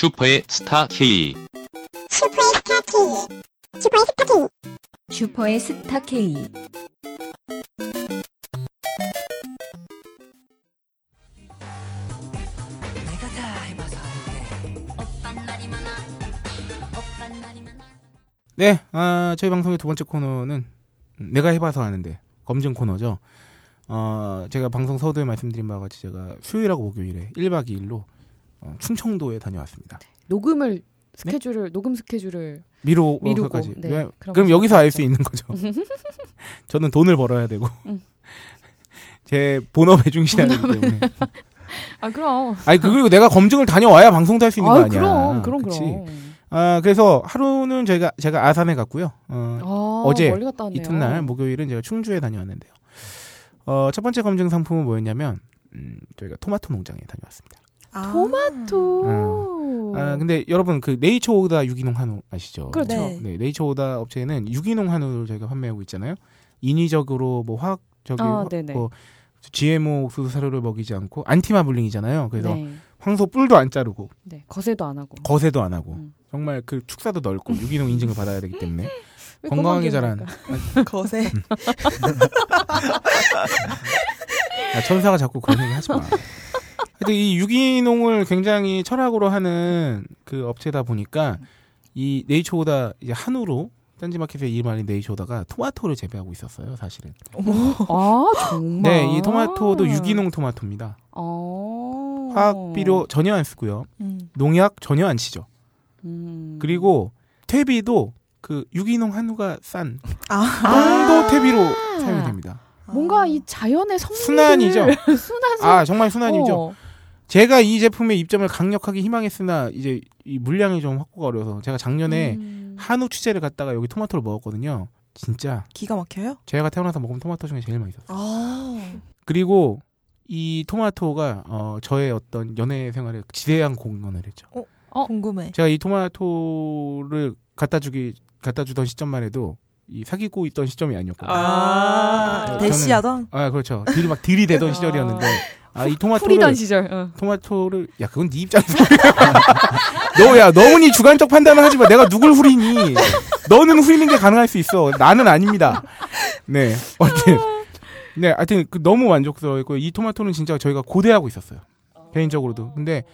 슈퍼의 스타 K. 슈퍼의 스타 K. 슈퍼의 스타 K. 슈퍼의 스타 K. 네, 아, 저희 방송의 두 번째 코너는 내가 해봐서 하는데 검증 코너죠. 어, 제가 방송 서두에 말씀드린 바와 같이 제가 수요일하고 목요일에 1박 2일로 어, 충청도에 다녀왔습니다. 녹음을 스케줄을 녹음 스케줄을 미로 미루고, 까지 네, 왜? 그런 그럼. 여기서 알 수 있는 거죠. 저는 돈을 벌어야 되고 음. 제 본업에 충실해야 되기 때문에. 아 그럼 아니 그- 그리고 내가 검증을 다녀와야 방송도 할 수 있는 거 아유, 아니야. 그럼 그럼 그치? 그럼 아 그래서 하루는 저희가 제가 아산에 갔고요. 어, 아, 어제 멀리 갔다 왔네요. 이튿날 목요일은 제가 충주에 다녀왔는데요. 어, 첫 번째 검증 상품은 뭐였냐면 음, 저희가 토마토 농장에 다녀왔습니다. 아. 토마토 아 근데 여러분 그 네이처 오다 유기농 한우 아시죠? 그렇죠. 네. 네, 네이처 오다 업체는 유기농 한우를 저희가 판매하고 있잖아요. 인위적으로 뭐 화학적인 아, 화- 네네. 뭐 GMO 옥수수 사료를 먹이지 않고 안티마블링이잖아요. 그래서 네. 황소 뿔도 안 자르고 네 거세도 안 하고 거세도 안 하고 음. 정말 그 축사도 넓고 유기농 인증을 받아야 되기 때문에 왜 건강하게 자란 기억날까? 거세. 야, 천사가 자꾸 그런 얘기 하지 마. 하여튼 이 유기농을 굉장히 철학으로 하는 그 업체다 보니까 이 네이처오다 이제 한우로 딴지마켓에 이름 알린 네이처오다가 토마토를 재배하고 있었어요, 사실은. 아 정말 네, 이 토마토도 유기농 토마토입니다. 어. 화학 비료 전혀 안 쓰고요. 음. 농약 전혀 안 치죠. 음. 그리고 퇴비도 그 유기농 한우가 싼 아. 농도 퇴비로 사용이 됩니다. 뭔가 이 자연의 성분들 순환이죠. 순환 아, 정말 순환이죠. 어. 제가 이 제품의 입점을 강력하게 희망했으나 이제 이 물량이 좀 확보가 어려서 제가 작년에 음. 한우 취재를 갔다가 여기 토마토를 먹었거든요. 진짜 기가 막혀요? 제가 태어나서 먹은 토마토 중에 제일 맛있었어요. 아. 그리고 이 토마토가 어, 저의 어떤 연애 생활에 지대한 공헌을 했죠. 어? 궁금해. 제가 이 토마토를 갖다 주기 갖다 주던 시점만 해도 이 사귀고 있던 시점이 아니었거든요. 아. 저는- 대시하던? 아 그렇죠. 들이 막 들이대던 시절이었는데 아 이 토마토를 풀이던 시절. 어. 토마토를 야 그건 네 입장에서 너야 너무 니 주관적 판단을 하지 마. 내가 누굴 후리니? 너는 후리는 게 가능할 수 있어. 나는 아닙니다. 네. 어쨌든. 네 하여튼 그 너무 만족스러웠고 이 토마토는 진짜 저희가 고대하고 있었어요. 개인적으로도. 근데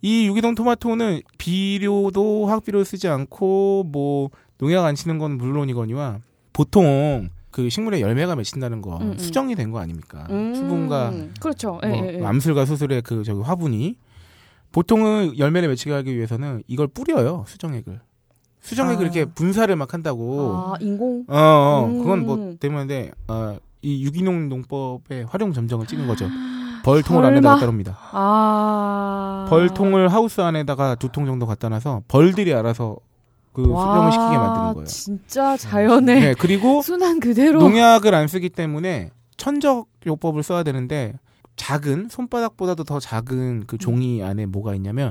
이 유기농 토마토는 비료도 화학비료 쓰지 않고 뭐 농약 안 치는 건 물론이거니와 보통 그 식물의 열매가 맺힌다는 거 음, 음. 수정이 된 거 아닙니까 음. 수분과 그렇죠. 예, 뭐 예, 예. 암술과 수술의 그 저기 화분이 보통은 열매를 맺히게 하기 위해서는 이걸 뿌려요 수정액을 수정액을 아. 이렇게 분사를 막 한다고 아 인공 어, 어 음. 그건 뭐 때문에 어 이 유기농 농법의 활용 점정을 찍은 거죠 벌통을 설마? 안에다가 따릅니다 아 벌통을 하우스 안에다가 두 통 정도 갖다 놔서 벌들이 알아서 그 수정을 시키게 만드는 거예요 진짜 자연의 네 그리고 순환 그대로 농약을 안 쓰기 때문에 천적 요법을 써야 되는데 작은 손바닥보다도 더 작은 그 종이 안에 뭐가 있냐면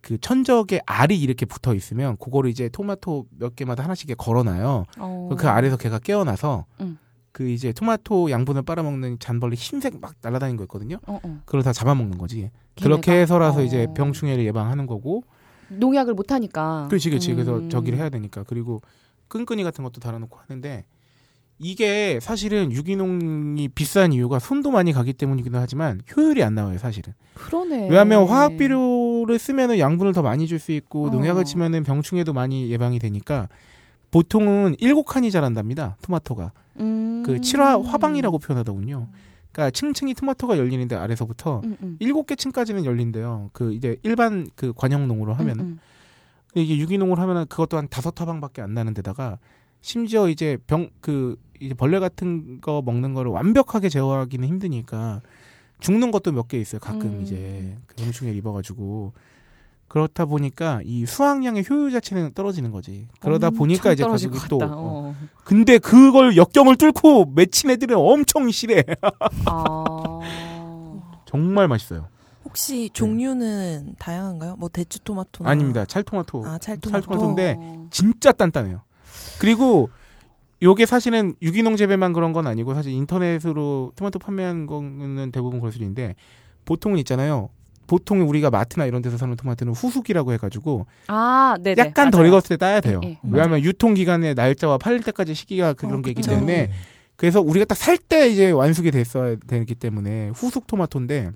그 천적의 알이 이렇게 붙어 있으면 그거를 이제 토마토 몇 개마다 하나씩 걸어놔요. 어. 그 알에서 걔가 깨어나서 음. 그 이제 토마토 양분을 빨아먹는 잔벌레 흰색 막 날아다니는 거 있거든요. 어, 어. 그걸 다 잡아먹는 거지. 걔네가? 그렇게 해서라서 어. 이제 병충해를 예방하는 거고. 농약을 못 하니까 그렇지, 그렇지. 그래서 음. 저기를 해야 되니까. 그리고 끈끈이 같은 것도 달아놓고 하는데 이게 사실은 유기농이 비싼 이유가 손도 많이 가기 때문이기도 하지만 효율이 안 나와요, 사실은. 그러네 왜냐하면 화학 비료를 쓰면은 양분을 더 많이 줄 수 있고 어. 농약을 치면은 병충해도 많이 예방이 되니까 보통은 일곱 칸이 자란답니다. 토마토가 음. 그 칠화 화방이라고 표현하더군요. 그러니까 층층이 토마토가 열리는데 아래서부터 음, 음. 일곱 개 층까지는 열린대요. 그 이제 일반 그 관형농으로 하면은 음, 이게 유기농으로 하면은 그것도 한 다섯 화방밖에 안 나는 데다가 심지어 이제 병 그 이제 벌레 같은 거 먹는 거를 완벽하게 제어하기는 힘드니까 죽는 것도 몇 개 있어요. 가끔 음. 이제 그 병충해 입어가지고 그렇다 보니까 이 수확량의 효율 자체는 떨어지는 거지. 그러다 보니까 이제 것 또. 어. 어. 근데 그걸 역경을 뚫고 맺힌 애들은 엄청 실해. 아. 정말 맛있어요. 혹시 종류는 다양한가요? 뭐 대추 토마토? 아닙니다. 찰토마토. 아, 찰토마토. 찰토마토인데 어. 진짜 단단해요. 그리고 요게 사실은 유기농 재배만 그런 건 아니고 사실 인터넷으로 토마토 판매하는 거는 대부분 그럴 수 있는데 보통은 있잖아요. 보통 우리가 마트나 이런 데서 사는 토마토는 후숙이라고 해가지고 아, 네, 약간 덜 익었을 때 따야 돼요. 예, 예, 왜냐하면 유통 기간의 날짜와 팔릴 때까지 시기가 그런 어, 게 있기 그쵸. 때문에 그래서 우리가 딱 살 때 이제 완숙이 됐어야 되기 때문에 후숙 토마토인데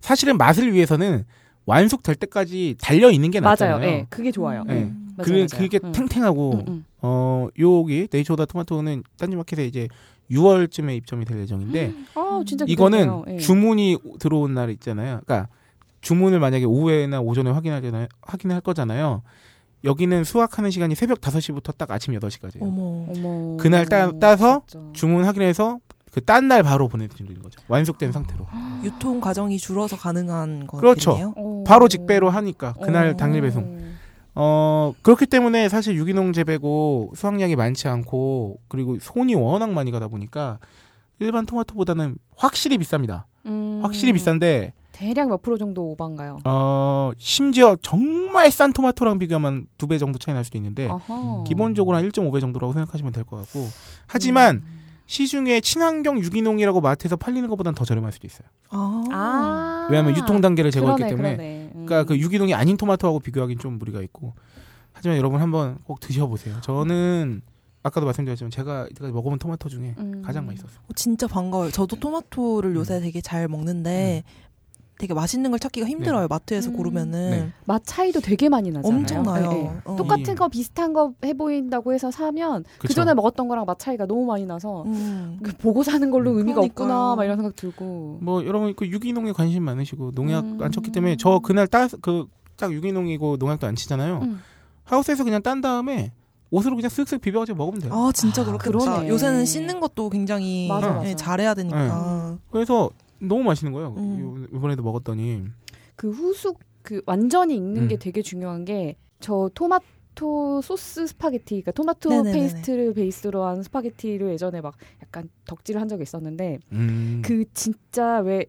사실은 맛을 위해서는 완숙될 때까지 달려 있는 게 낫잖아요. 맞아요. 예, 그게 좋아요. 네. 음, 맞아요, 그, 맞아요. 그게 음. 탱탱하고 음, 음. 어 여기 네이처오다 토마토는 딴지마켓에 이제 6월쯤에 입점이 될 예정인데 아, 진짜 이거는. 예. 주문이 들어온 날 있잖아요. 그러니까 주문을 만약에 오후에나 오전에 확인하잖아요. 확인할 거잖아요. 여기는 수확하는 시간이 새벽 5시부터 딱 아침 8시까지예요. 어머. 어머. 그날 따, 따서 진짜. 주문 확인해서 그 딴 날 바로 보내드리는 거죠. 완숙된 상태로. 유통 과정이 줄어서 가능한 그렇죠. 것들이네요. 어. 바로 직배로 하니까 그날 어. 당일 배송. 어 그렇기 때문에 사실 유기농 재배고 수확량이 많지 않고 그리고 손이 워낙 많이 가다 보니까 일반 토마토보다는 확실히 비쌉니다. 음. 확실히 비싼데 대략 몇 프로 정도 오반가요? 어 심지어 정말 싼 토마토랑 비교하면 두 배 정도 차이 날 수도 있는데 어허. 네. 기본적으로 한 1.5배 정도라고 생각하시면 될 것 같고 하지만 음. 시중에 친환경 유기농이라고 마트에서 팔리는 것보다는 더 저렴할 수도 있어요. 아. 아. 왜냐하면 유통 단계를 제거했기 그러네, 때문에 그러네. 음. 그러니까 그 유기농이 아닌 토마토하고 비교하기는 좀 무리가 있고 하지만 여러분 한번 꼭 드셔보세요. 저는 아까도 말씀드렸지만 제가 이때까지 먹어본 토마토 중에 음. 가장 맛있었어요. 어, 진짜 반가워요. 저도 토마토를 요새 되게 잘 먹는데 되게 맛있는 걸 찾기가 힘들어요. 마트에서 음. 고르면은 네. 맛 차이도 되게 많이 나잖아요. 엄청 나요. 예, 예. 어. 똑같은 이- 거 비슷한 거 해 보인다고 해서 사면 그? 전에 먹었던 거랑 맛 차이가 너무 많이 나서 음. 그 보고 사는 걸로 음. 의미가 그러니까요. 없구나 막 이런 생각 들고. 뭐 여러분 그 유기농에 관심 많으시고 농약 음. 안 쳤기 때문에 저 그날 따그딱 유기농이고 농약도 안 치잖아요. 음. 하우스에서 그냥 딴 다음에 옷으로 그냥 쓱쓱 비벼가지고 먹으면 돼요. 아 진짜 그렇겠다. 그러네. 요새는 씻는 것도 굉장히 맞아, 예, 맞아. 잘해야 되니까. 그래서 너무 맛있는 거예요. 음. 요- 이번에도 먹었더니 그 후숙 그 완전히 익는 게 음. 되게 중요한 게 저 토마토 소스 스파게티, 그러니까 토마토 네네네네. 페이스트를 베이스로 한 스파게티를 예전에 막 약간 덕질을 한 적이 있었는데 음. 그 진짜 왜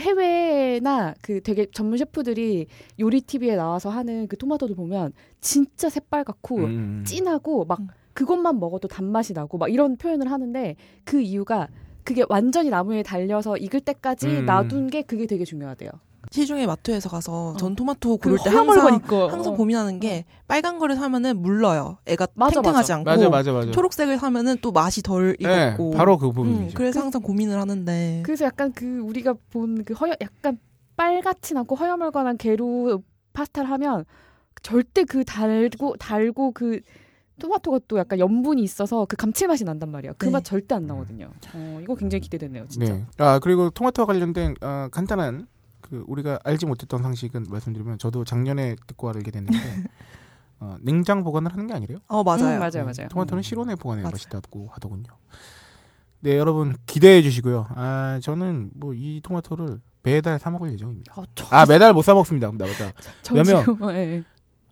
해외나 그 되게 전문 셰프들이 요리 TV에 나와서 하는 그 토마토들 보면 진짜 새빨갛고 음. 진하고 막 음. 그것만 먹어도 단맛이 나고 막 이런 표현을 하는데 그 이유가 그게 완전히 나무에 달려서 익을 때까지 음. 놔둔 게 그게 되게 중요하대요. 시중에 마트에서 가서 어. 전 토마토 그 고를 때 항상 있고 항상 어. 고민하는 게 빨간 거를 사면은 물러요. 애가 맞아, 탱탱하지 맞아. 않고 맞아 맞아 맞아. 초록색을 사면은 또 맛이 덜 네, 익었고. 바로 그 음, 부분이죠. 그래서 항상 고민을 하는데. 그래서 약간 그 우리가 본 그 허여 약간 빨갛진 않고 허여멀건한 게루 파스타를 하면 절대 그 달고 달고 그 토마토가 또 약간 염분이 있어서 그 감칠맛이 난단 말이야. 그 네. 맛 절대 안 나거든요. 어, 이거 굉장히 기대되네요, 진짜. 네. 아 그리고 토마토와 관련된 어, 간단한 그 우리가 알지 못했던 상식은 말씀드리면 저도 작년에 듣고 알게 됐는데 어, 냉장 보관을 하는 게 아니래요. 어 맞아요. 음, 맞아요, 네, 맞아요. 토마토는 음. 실온에 보관해 맞아요. 맛있다고 하더군요. 네 여러분 기대해 주시고요. 아 저는 뭐 이 토마토를 매달 사 먹을 예정입니다. 어, 저, 아 매달 못 사 먹습니다. 나보다 저 왜냐면- 예.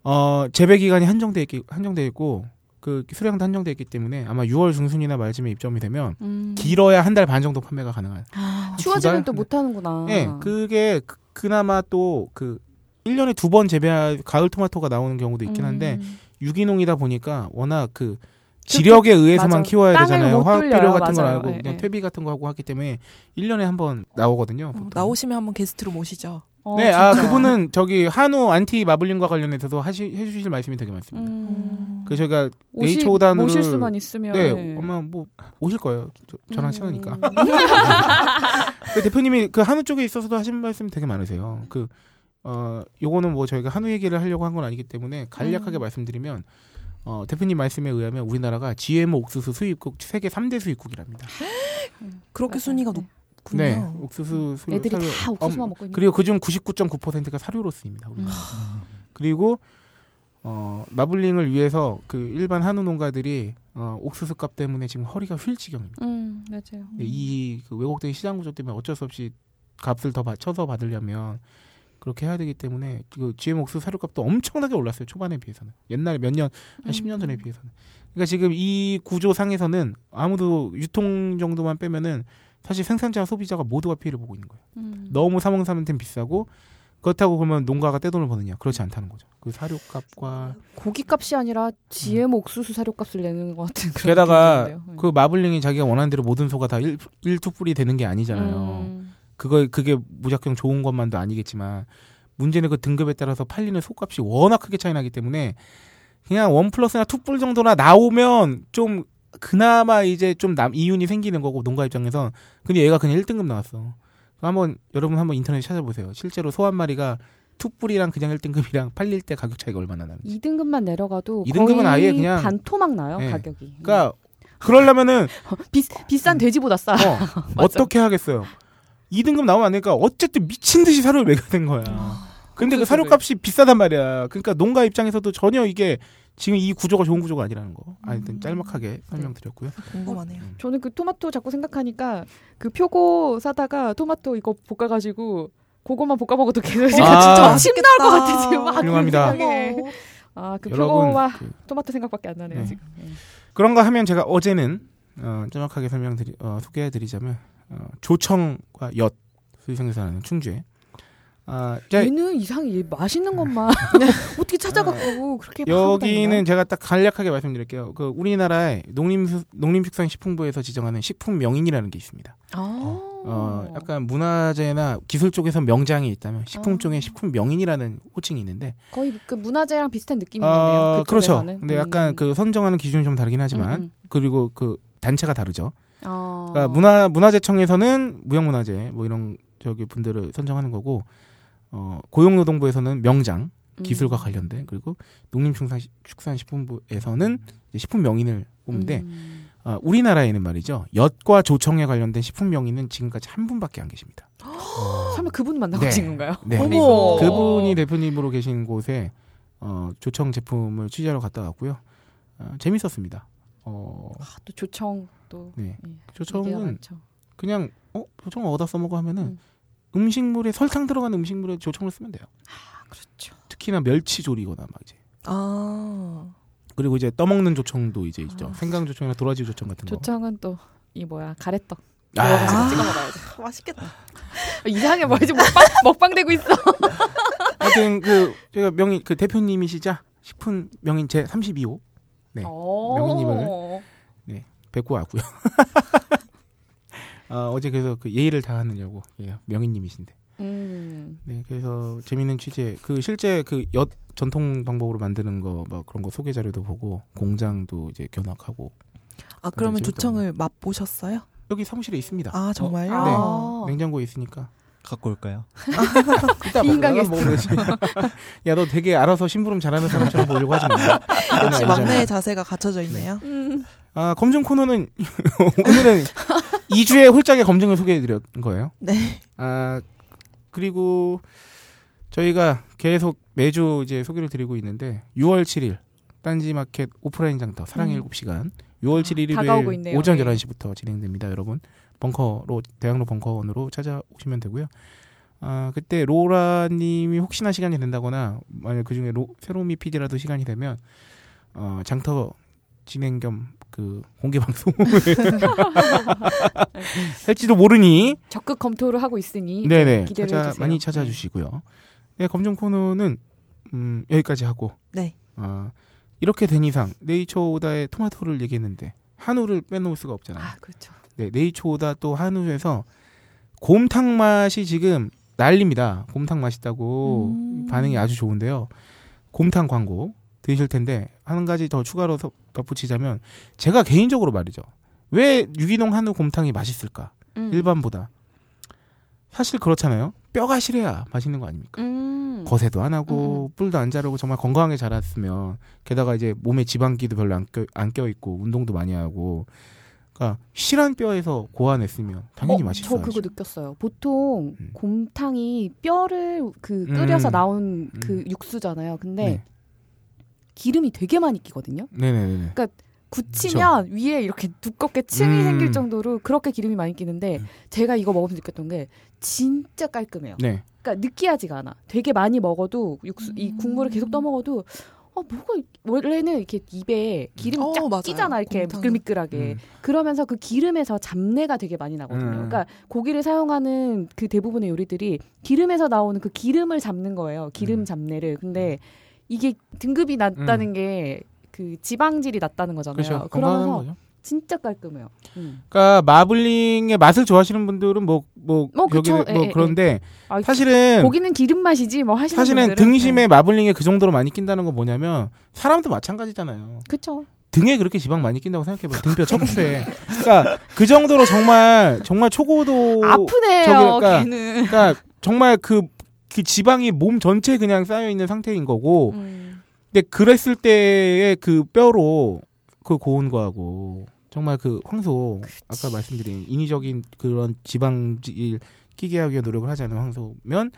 어 재배 기간이 한정돼 있기 한정돼 있고 그 수량도 한정돼 있기 때문에 아마 6월 중순이나 말쯤에 입점이 되면 음. 길어야 한 달 반 정도 판매가 가능한. 아, 추워지면 두또 달? 못 하는구나. 예, 그게 그, 그나마 또 그 1년에 두 번 재배할 가을 토마토가 나오는 경우도 있긴 한데 음. 유기농이다 보니까 워낙 그 지력에 의해서만 맞아. 키워야 되잖아요. 못 화학. 비료 같은 거 맞아요. 알고 예, 그냥 예. 퇴비 같은 거 하고 하기 때문에 1년에 한 번 나오거든요. 어. 나오시면 한번 게스트로 모시죠. 어, 네, 아 진짜. 그분은 저기 한우 안티 마블링과 관련해서도 하시 해주실 말씀이 되게 많습니다. 음. 그 저희가 오시- 네이처 오단을 모실 수만 있으면 네, 예. 아마 뭐 오실 거예요. 저, 저랑 친하니까. 음. 그 대표님이 그 한우 쪽에 있어서도 하신 말씀 되게 많으세요. 그, 어, 요거는 뭐 저희가 한우 얘기를 하려고 한 건 아니기 때문에 간략하게 음. 말씀드리면, 어, 대표님 말씀에 의하면 우리나라가 GMO 옥수수 수입국 세계 3대 수입국이랍니다. 그렇게 맞아요. 순위가 네. 높군요. 네. 옥수수 수입. 애들이 사료- 다 옥수수만 어, 먹고 있는. 그리고 그중 99.9%가 사료로 쓰입니다. 음. 그리고, 어, 마블링을 위해서 그 일반 한우 농가들이 어, 옥수수 값 때문에 지금 허리가 휠 지경입니다. 음, 맞아요. 네, 이그 왜곡된 시장 구조 때문에 어쩔 수 없이 값을 더 받쳐서 받으려면 그렇게 해야 되기 때문에 그 GM 옥수수 사료값도 엄청나게 올랐어요 초반에 비해서는 옛날에 몇 년한 음. 10년 전에 비해서는 그러니까 지금 이 구조상에서는 아무도 유통 정도만 빼면은 사실 생산자와 소비자가 모두가 피해를 보고 있는 거예요 음. 너무 사먹사한테는 비싸고 그렇다고 그러면 농가가 떼돈을 버느냐 그렇지 않다는 거죠 그 사료값과 고기값이 아니라 GM 옥수수 사료값을 내는 것 같은 그런 게다가 느낌인데요. 그 마블링이 자기가 원하는 대로 모든 소가 다 1, 일투뿔이 되는 게 아니잖아요 음. 그거 그게 무작정 좋은 것만도 아니겠지만 문제는 그 등급에 따라서 팔리는 속값이 워낙 크게 차이 나기 때문에 그냥 원 플러스나 투뿔 정도나 나오면 좀 그나마 이제 좀 남 이윤이 생기는 거고 농가 입장에서 근데 얘가 그냥 1등급 나왔어. 한번 여러분 한번 인터넷 찾아보세요. 실제로 소 한 마리가 투뿔이랑 그냥 1등급이랑 팔릴 때 가격 차이가 얼마나 나는지. 2등급만 내려가도 이 등급은 거의 아예 그냥- 반토막 나요 네. 가격이. 그러니까 그러려면은 비, 비싼 돼지보다 싸. 어, 어떻게 하겠어요? 2등급 나오면 안 되니까 어쨌든 미친 듯이 사료를 먹여야 된 거야. 근데 그 사료값이 비싸단 말이야. 그러니까 농가 입장에서도 전혀 이게 지금 이 구조가 좋은 구조가 아니라는 거. 하여튼 짤막하게 설명드렸고요. 궁금하네요. 저는 그 토마토 자꾸 생각하니까 그 표고 사다가 토마토 이거 볶아가지고 그거만 볶아 먹어도 계속 지금 아. 진짜 침 나올 것 같아 지금 막 훌륭합니다. 그. 아그 여러분 표고와 그- 토마토 생각밖에 안 나네요 네. 지금. 네. 그런 거 하면 제가 어제는 어, 정확하게 설명드리 어, 소개해드리자면 어, 조청과 엿 나는 충주에 아, 자, 얘는 이상해 얘 맛있는 것만 어떻게 찾아갖고 그렇게 막 하고 여기는? 제가 딱 간략하게 말씀드릴게요. 그 우리나라의 농림 농림축산식품부에서 지정하는 식품 명인이라는 게 있습니다. 아. 어, 약간 문화재나 기술 쪽에서 명장이 있다면 식품 아. 쪽에 식품 명인이라는 호칭이 있는데 거의 그 문화재랑 비슷한 느낌이네요. 어, 그렇죠. 그쪽에서는. 근데 음. 약간 그 선정하는 기준이 좀 다르긴 하지만 음, 음. 그리고 그 단체가 다르죠. 어. 그러니까 문화 문화재청에서는 무형문화재 뭐 이런 저기 분들을 선정하는 거고 어, 고용노동부에서는 명장 음. 기술과 관련된 그리고 농림축산식품부에서는 식품 명인을 뽑는데 음. 어, 우리나라에는 말이죠 엿과 조청에 관련된 식품 명인은 지금까지 한 분밖에 안 계십니다. 설마 그분 만나고 네. 신 건가요? 네. 어머. 그분이 대표님으로 계신 곳에 어, 조청 제품을 취재하러 갔다 왔고요. 어, 재밌었습니다. 어, 아, 또 조청 또 네. 예, 조청은. 그냥 어 조청 어디다 써먹어 하면은 음. 음. 식물에 설탕 들어간 음식물에 조청을 쓰면 돼요. 아, 그렇죠. 특히나 멸치조리거나 막 이제 아. 그리고 이제 떠먹는 조청도 이제 있죠. 생강 조청이나 도라지 조청 같은 거. 조청은 또 이 뭐야 가래떡 아, 아. 찍어 먹어야지. 맛있겠다. 이상하게 뭐 이제 먹방 먹방 되고 있어. 하여튼 그 제가 명인 그 대표님이시자 식품 명인 제 32호 네. 명희님을. 뵙고 왔고요. 아, 어제 그래서 그 예의를 다하느냐고 예, 명인님이신데. 음. 네, 그래서 재밌는 취재. 그 실제 그엿 전통 방법으로 만드는 거 막 그런 거 소개 자료도 보고 공장도 이제 견학하고 아 그러면. 조청을 맛 보셨어요? 여기 사무실에 있습니다. 아 정말요? 네. 아. 냉장고에 있으니까. 갖고 올까요? 먹으면 되지. 야, 너 되게 알아서 심부름 잘하는 사람처럼 보려고 하지 마. 역시. 막내의 자세가 갖춰져 있네요. 음. 아, 검증 코너는 오늘은 2주의 홀짝의 검증을 소개해 드린 거예요. 네. 아, 그리고 저희가 계속 매주 이제 소개를 드리고 있는데 6월 7일 딴지 마켓 오프라인 장터 사랑의 음. 7시간 6월 7일 다가오고 일요일 있네요. 오전 네. 11시부터 진행됩니다. 여러분. 벙커로 대학로 벙커원으로 찾아오시면 되고요. 아, 그때 로라 님이 혹시나 시간이 된다거나 만약 그중에 로, 새로미 PD라도 시간이 되면 어, 장터 진행 겸 그 공개 방송을 할지도 모르니 적극 검토를 하고 있으니 네네 기대를 찾아, 해주세요. 많이 찾아주시고요. 네 검정 코너는 음, 여기까지 하고 네. 아, 이렇게 된 이상 네이처 오다의 토마토를 얘기했는데 한우를 빼놓을 수가 없잖아요. 아 그렇죠. 네 네이처 오다 또 한우에서 곰탕 맛이 지금 난립니다. 곰탕 맛있다고 음. 반응이 아주 좋은데요. 곰탕 광고 드실 텐데 한 가지 더 추가로 덧- 덧붙이자면 제가 개인적으로 말이죠. 왜 유기농 한우 곰탕이 맛있을까? 음. 일반보다 사실 그렇잖아요. 뼈가 실해야 맛있는 거 아닙니까? 음. 거세도 안 하고 뿔도 안 자르고 정말 건강하게 자랐으면 게다가 이제 몸에 지방기도 별로 안, 껴, 안 껴 있고 운동도 많이 하고 그러니까 실한 뼈에서 고안했으면 당연히 어, 맛있어요. 저 그거 느꼈어요. 보통 음. 곰탕이 뼈를 그 끓여서 음. 나온 그 음. 육수잖아요. 근데 네. 기름이 되게 많이 끼거든요. 네네네. 굳히면 위에 이렇게 두껍게 침이 음. 생길 정도로 그렇게 기름이 많이 끼는데 음. 제가 이거 먹으면서 느꼈던 게 진짜 깔끔해요. 네. 그러니까 느끼하지가 않아. 되게 많이 먹어도 육수 이 국물을 계속 떠 먹어도 어 뭐가 원래는 이렇게 입에 기름이 어, 쫙 맞아요. 끼잖아 이렇게 곰탕은. 미끌미끌하게 음. 그러면서 그 기름에서 잡내가 되게 많이 나거든요. 음. 그러니까 고기를 사용하는 그 대부분의 요리들이 기름에서 나오는 그 기름을 잡는 거예요. 기름 음. 잡내를. 근데 이게 등급이 낮다는 게그 지방질이 낮다는 거잖아요. 그렇죠. 그러면서 거죠. 진짜 깔끔해요. 음. 그러니까 마블링의 맛을 좋아하시는 분들은 뭐뭐 뭐. 여기 뭐 예, 예, 그런데 아, 사실은 고기는 기름 맛이지 뭐 하시는 사실은 분들은 등심에 마블링에 그 정도로 많이 낀다는 건 뭐냐면 사람도 마찬가지잖아요. 그쵸. 등에 그렇게 지방 많이 낀다고 생각해봐요. 등뼈 척추에. 그러니까 그 정도로 정말 정말 초고도 아프네요. 저기 그러니까- 걔는. 그러니까 정말 그, 그 지방이 몸 전체에 그냥 쌓여 있는 상태인 거고 음. 근데 그랬을 때의 그 뼈로 그 고운 거하고 정말 그 황소 아까 말씀드린 인위적인 그런 지방질 끼게 하기 위해 노력을 하지 않은 황소면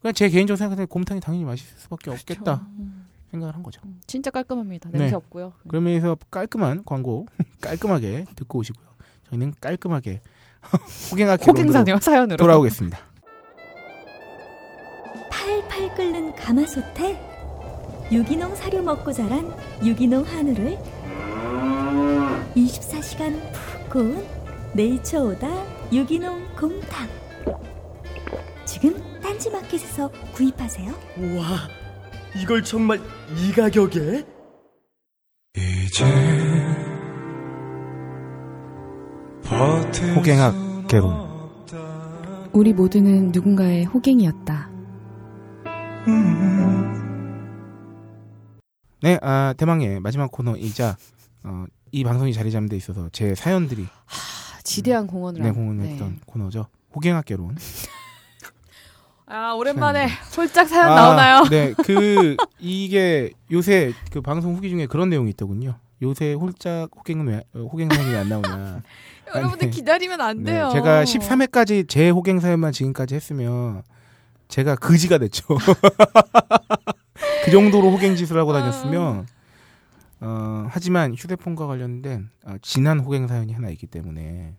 그냥 제 개인적으로 생각하는 곰탕이 당연히 맛있을 수밖에 없겠다 음. 생각을 한 거죠. 진짜 깔끔합니다. 네. 냄새 없고요. 그러면서 깔끔한 광고 깔끔하게 듣고 오시고요. 저희는 깔끔하게 호갱학 호갱사네요 사연으로. 돌아오겠습니다. 팔팔 끓는 가마솥에 유기농 사료 먹고 자란 유기농 한우를 24시간 푹 구운 네이처오다 유기농 곰탕 지금 딴지마켓에서 구입하세요 우와, 이걸 정말 이 가격에? 호갱학 개론 우리 모두는 누군가의 호갱이었다. 네, 아, 대망의 마지막 코너이자 어, 이 방송이 자리 잡는 데 있어서 제 사연들이 아, 지대한 공헌을 네, 한- 공헌했던 네. 코너죠. 호갱학 개론. 아 오랜만에 홀짝 사연 아, 나오나요? 네, 그 이게 요새 그 방송 후기 중에 그런 내용이 있더군요. 요새 홀짝 호갱은 왜 어, 호갱 사연이 안 나오냐. 여러분들 기다리면 안 네, 돼요. 제가 13회까지 제 호갱 사연만 지금까지 했으면 제가 그지가 됐죠. 그 정도로 호갱짓을 하고 다녔으면 어, 하지만 휴대폰과 관련된 어, 진한 호갱 사연이 하나 있기 때문에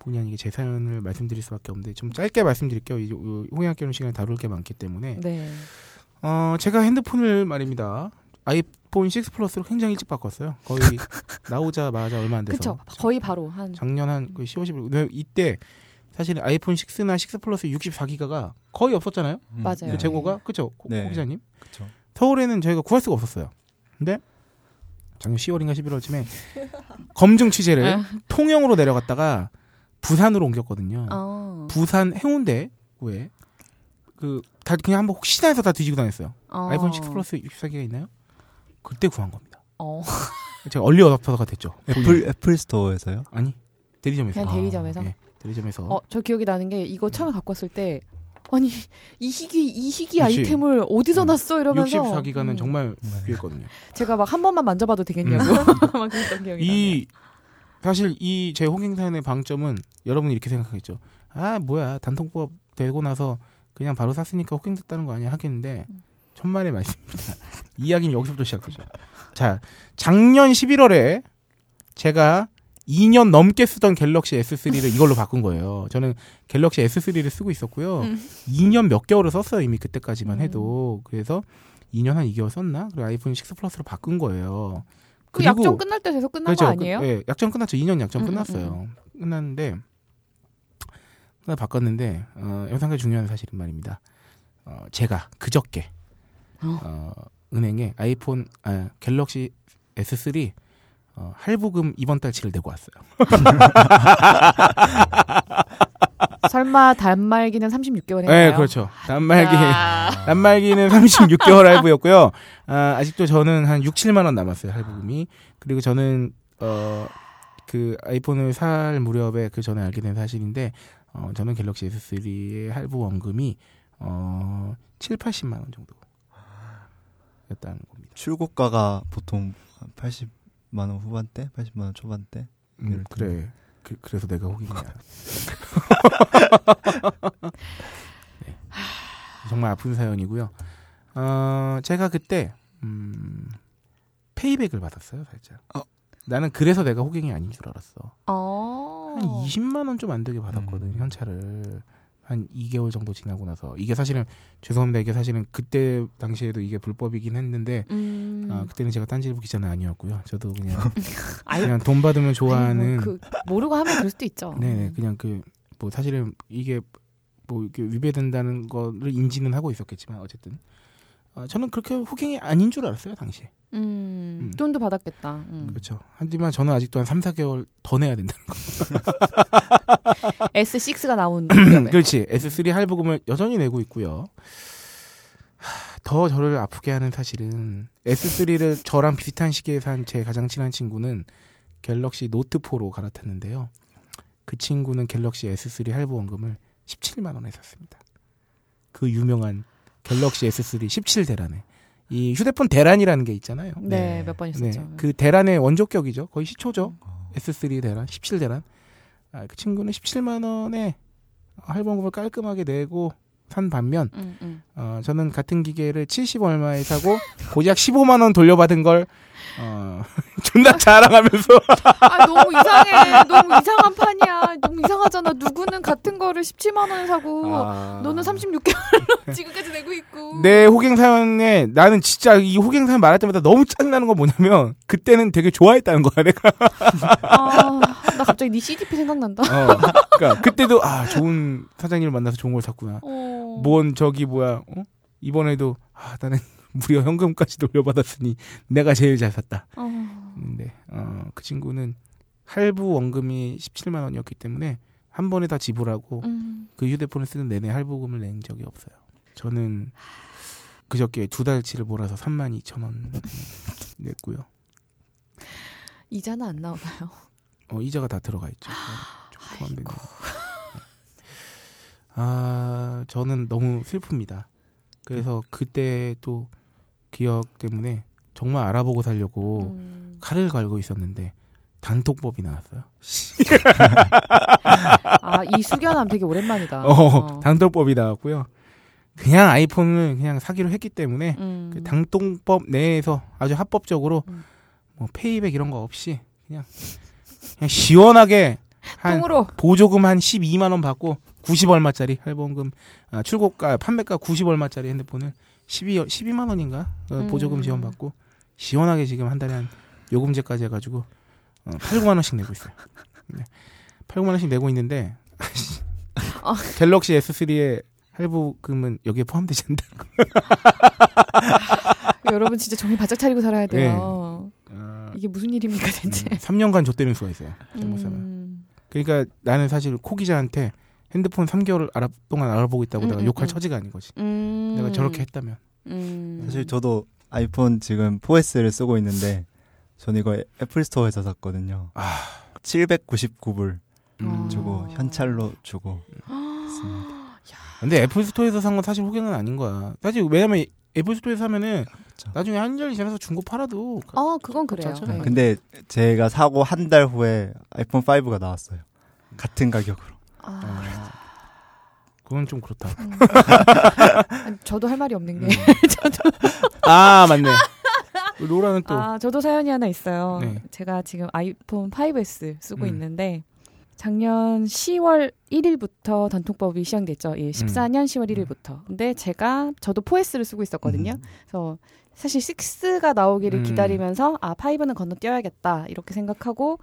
본의 아니게 제 사연을 말씀드릴 수밖에 없는데 좀 짧게 말씀드릴게요. 이 호갱학교는 시간에 다룰 게 많기 때문에 네. 어, 제가 핸드폰을 말입니다. 아이폰 6 플러스로 굉장히 일찍 바꿨어요. 거의 나오자마자 얼마 안 돼서. 그쵸. 거의 바로 한 작년 한 10월 10일. 왜 이때 사실 아이폰 6나 6 플러스 64기가가 거의 없었잖아요. 맞아요. 그 재고가 그쵸 고 네. 기자님. 그쵸. 서울에는 저희가 구할 수가 없었어요. 근데 작년 10월인가 11월쯤에 검증 취재를 아. 통영으로 내려갔다가 부산으로 옮겼거든요. 어. 부산 해운대에 그 다 그냥 한번 혹시나 해서 다 뒤지고 다녔어요. 어. 아이폰 6 플러스 64기가 있나요? 그때 구한 겁니다. 어. 제가 early adopter가 됐죠. 애플 애플 스토어에서요? 아니 대리점에서. 그냥 대리점에서? 네, 대리점에서. 어, 저 기억이 나는 게 이거 처음에 갖고 왔을 때 아니 이 희귀 이 희귀 그치. 아이템을 어디서 음. 났어 이러면서 64기가는 음. 정말 네. 귀했거든요. 제가 막 한 번만 만져봐도 되겠냐고 막 그랬던 기억이 나요. 이 사실 이제 호갱사연의 방점은 여러분이 이렇게 생각하겠죠. 아 뭐야 단통법 되고 나서 그냥 바로 샀으니까 호갱됐다는 거 아니야 하겠는데 천만의 말씀입니다. 이야기는 여기서부터 시작하죠. 자 작년 11월에 제가 2년 넘게 쓰던 갤럭시 S3를 이걸로 바꾼 거예요. 저는 갤럭시 S3를 쓰고 있었고요. 음. 2년 몇 개월을 썼어요. 이미 그때까지만 해도. 그래서 2년 한 2개월 썼나? 그리고 아이폰 6 플러스로 바꾼 거예요. 그 약정 끝날 때 돼서 끝난 거 아니에요? 그, 예, 약정 끝났죠. 2년 약정 음, 음, 끝났어요. 끝났는데 하나 바꿨는데 어, 영상가 중요한 사실은 말입니다. 어, 제가 그저께 어. 어, 은행에 아이폰 아, 갤럭시 S3 어, 할부금 이번 달 치를 내고 왔어요. 설마 단말기는 36개월 네, 했나요? 그렇죠. 단말기 야. 단말기는 36개월 할부였고요. 아, 아직도 저는 한 6, 7만 원 남았어요, 할부금이. 그리고 저는 어 그 아이폰을 살 무렵에 그 전에 알게 된 사실인데 어 저는 갤럭시 S3의 할부 원금이 어 7, 80만 원 정도 였다는 겁니다. 출고가가 보통 80만 원 후반대, 80만 원 초반대. 음, 그래. 그, 그래서 내가 호기냐. 네. 정말 아픈 사연이고요. 어, 제가 그때 음, 페이백을 받았어요, 살짝. 어. 나는 그래서 내가 호갱이 아닌 줄 알았어. 어. 한 20만 원 좀 안 되게 받았거든, 음. 현찰을. 한 2개월 정도 지나고 나서 이게 사실은 죄송합니다. 이게 사실은 그때 당시에도 이게 불법이긴 했는데 음. 아, 그때는 제가 딴지일보 기자는 아니었고요. 저도 그냥 그냥 돈 받으면 좋아하는 아니, 뭐 그, 모르고 하면 그럴 수도 있죠. 네네 그냥 그 뭐 사실은 이게 뭐 이렇게 위배된다는 거를 인지는 하고 있었겠지만 어쨌든 어, 저는 그렇게 호갱이 아닌 줄 알았어요 당시. 에 음, 음. 돈도 받았겠다. 음. 그렇죠. 하지만 저는 아직도 한 3, 4개월 더 내야 된다는 거. S6가 나온. 그렇지. S3 할부금을 여전히 내고 있고요. 하, 더 저를 아프게 하는 사실은 S3를 저랑 비슷한 시기에 산 제 가장 친한 친구는 갤럭시 노트 4로 갈아탔는데요. 그 친구는 갤럭시 S3 할부 원금을 17만 원에 샀습니다. 그 유명한 갤럭시 S3 17 대란에 이 휴대폰 대란이라는 게 있잖아요. 네, 몇 번 있었죠. 네, 그 대란의 원조격이죠. 거의 시초죠. S3 대란, 17 대란. 아, 그 친구는 17만 원에 할부금을 깔끔하게 내고 산 반면 음, 음. 어, 저는 같은 기계를 70 얼마에 사고 고작 15만 원 돌려받은 걸 어, 존나 자랑하면서 아 너무 이상해. 너무 이상한 판이야. 너무 이상하잖아. 누구는 같은 거를 17만 원에 사고 아. 너는 36개월로 지금까지 내고 있고. 내 호갱 사연에 나는 진짜 이 호갱 사연 말할 때마다 너무 짜증나는 건 뭐냐면 그때는 되게 좋아했다는 거야 내가 아, 나 갑자기 네 CDP 생각난다. 어, 그러니까 그때도 아 좋은 사장님을 만나서 좋은 걸 샀구나 어. 뭔 저기 뭐야 어? 이번에도 아 나는 무려 현금까지 돌려받았으니 내가 제일 잘 샀다 어. 근데 어, 그 친구는 할부 원금이 17만 원이었기 때문에 한 번에 다 지불하고 음. 그 휴대폰을 쓰는 내내 할부금을 낸 적이 없어요. 저는 그저께 두 달치를 몰아서 3만 2천 원 냈고요. 이자는 안 나오나요? 어, 이자가 다 들어가 있죠. 좀 포함되는. 아, 저는 너무 슬픕니다. 그래서 그때 또 기억 때문에 정말 알아보고 살려고 음. 칼을 갈고 있었는데 단톡법이 나왔어요. 아, 이 수견함 되게 오랜만이다. 어, 단톡법이 나왔고요. 그냥 아이폰을 그냥 사기로 했기 때문에 음. 그 당통법 내에서 아주 합법적으로 음. 뭐 페이백 이런 거 없이 그냥 그냥 시원하게 한 똥으로. 보조금 한 12만 원 받고 90 얼마짜리 할부금 아, 출고가 판매가 90 얼마짜리 핸드폰을 12 12만 원인가 어, 음. 보조금 지원 받고 시원하게 지금 한 달에 한 요금제까지 해가지고 어, 8, 9만 원씩 내고 있어요. 네. 8, 9만 원씩 내고 있는데 어. 갤럭시 S3의 할부금은 여기에 포함되지 않는다. 여러분 진짜 정신 바짝 차리고 살아야 돼요. 어, 이게 무슨 일입니까 대체? 음, 3년간 좆되는 수가 있어요. 잘못 사면. 음. 그러니까 나는 사실 코 기자한테 핸드폰 3개월 알아, 동안 알아보고 있다고 음, 내가 음, 욕할 음. 처지가 아닌 거지. 음. 내가 저렇게 했다면. 음. 사실 저도 아이폰 지금 4S를 쓰고 있는데 전 이거 애플 스토어에서 샀거든요. 아, 799불 음. 주고 현찰로 주고 했습니다. 근데 애플 스토어에서 산 건 사실 호갱은 아닌 거야. 사실 왜냐면 애플 스토어에서 사면은 그렇죠. 나중에 한참이 지나서 중고 팔아도 어, 그건 그래요. 네. 근데 제가 사고 한 달 후에 아이폰 5가 나왔어요. 같은 가격으로. 아, 어, 그건 좀 그렇다. 음. 아니, 저도 할 말이 없는 게 음. 저도 아 맞네. 로라는 또 아, 저도 사연이 하나 있어요. 네. 제가 지금 아이폰 5S 쓰고 음. 있는데 작년 10월 1일부터 단통법이 시행됐죠. 예, 14년 10월 1일부터. 근데 제가 저도 4S를 쓰고 있었거든요. 음. 그래서 사실 6가 나오기를 음. 기다리면서 아, 5는 건너뛰어야겠다. 이렇게 생각하고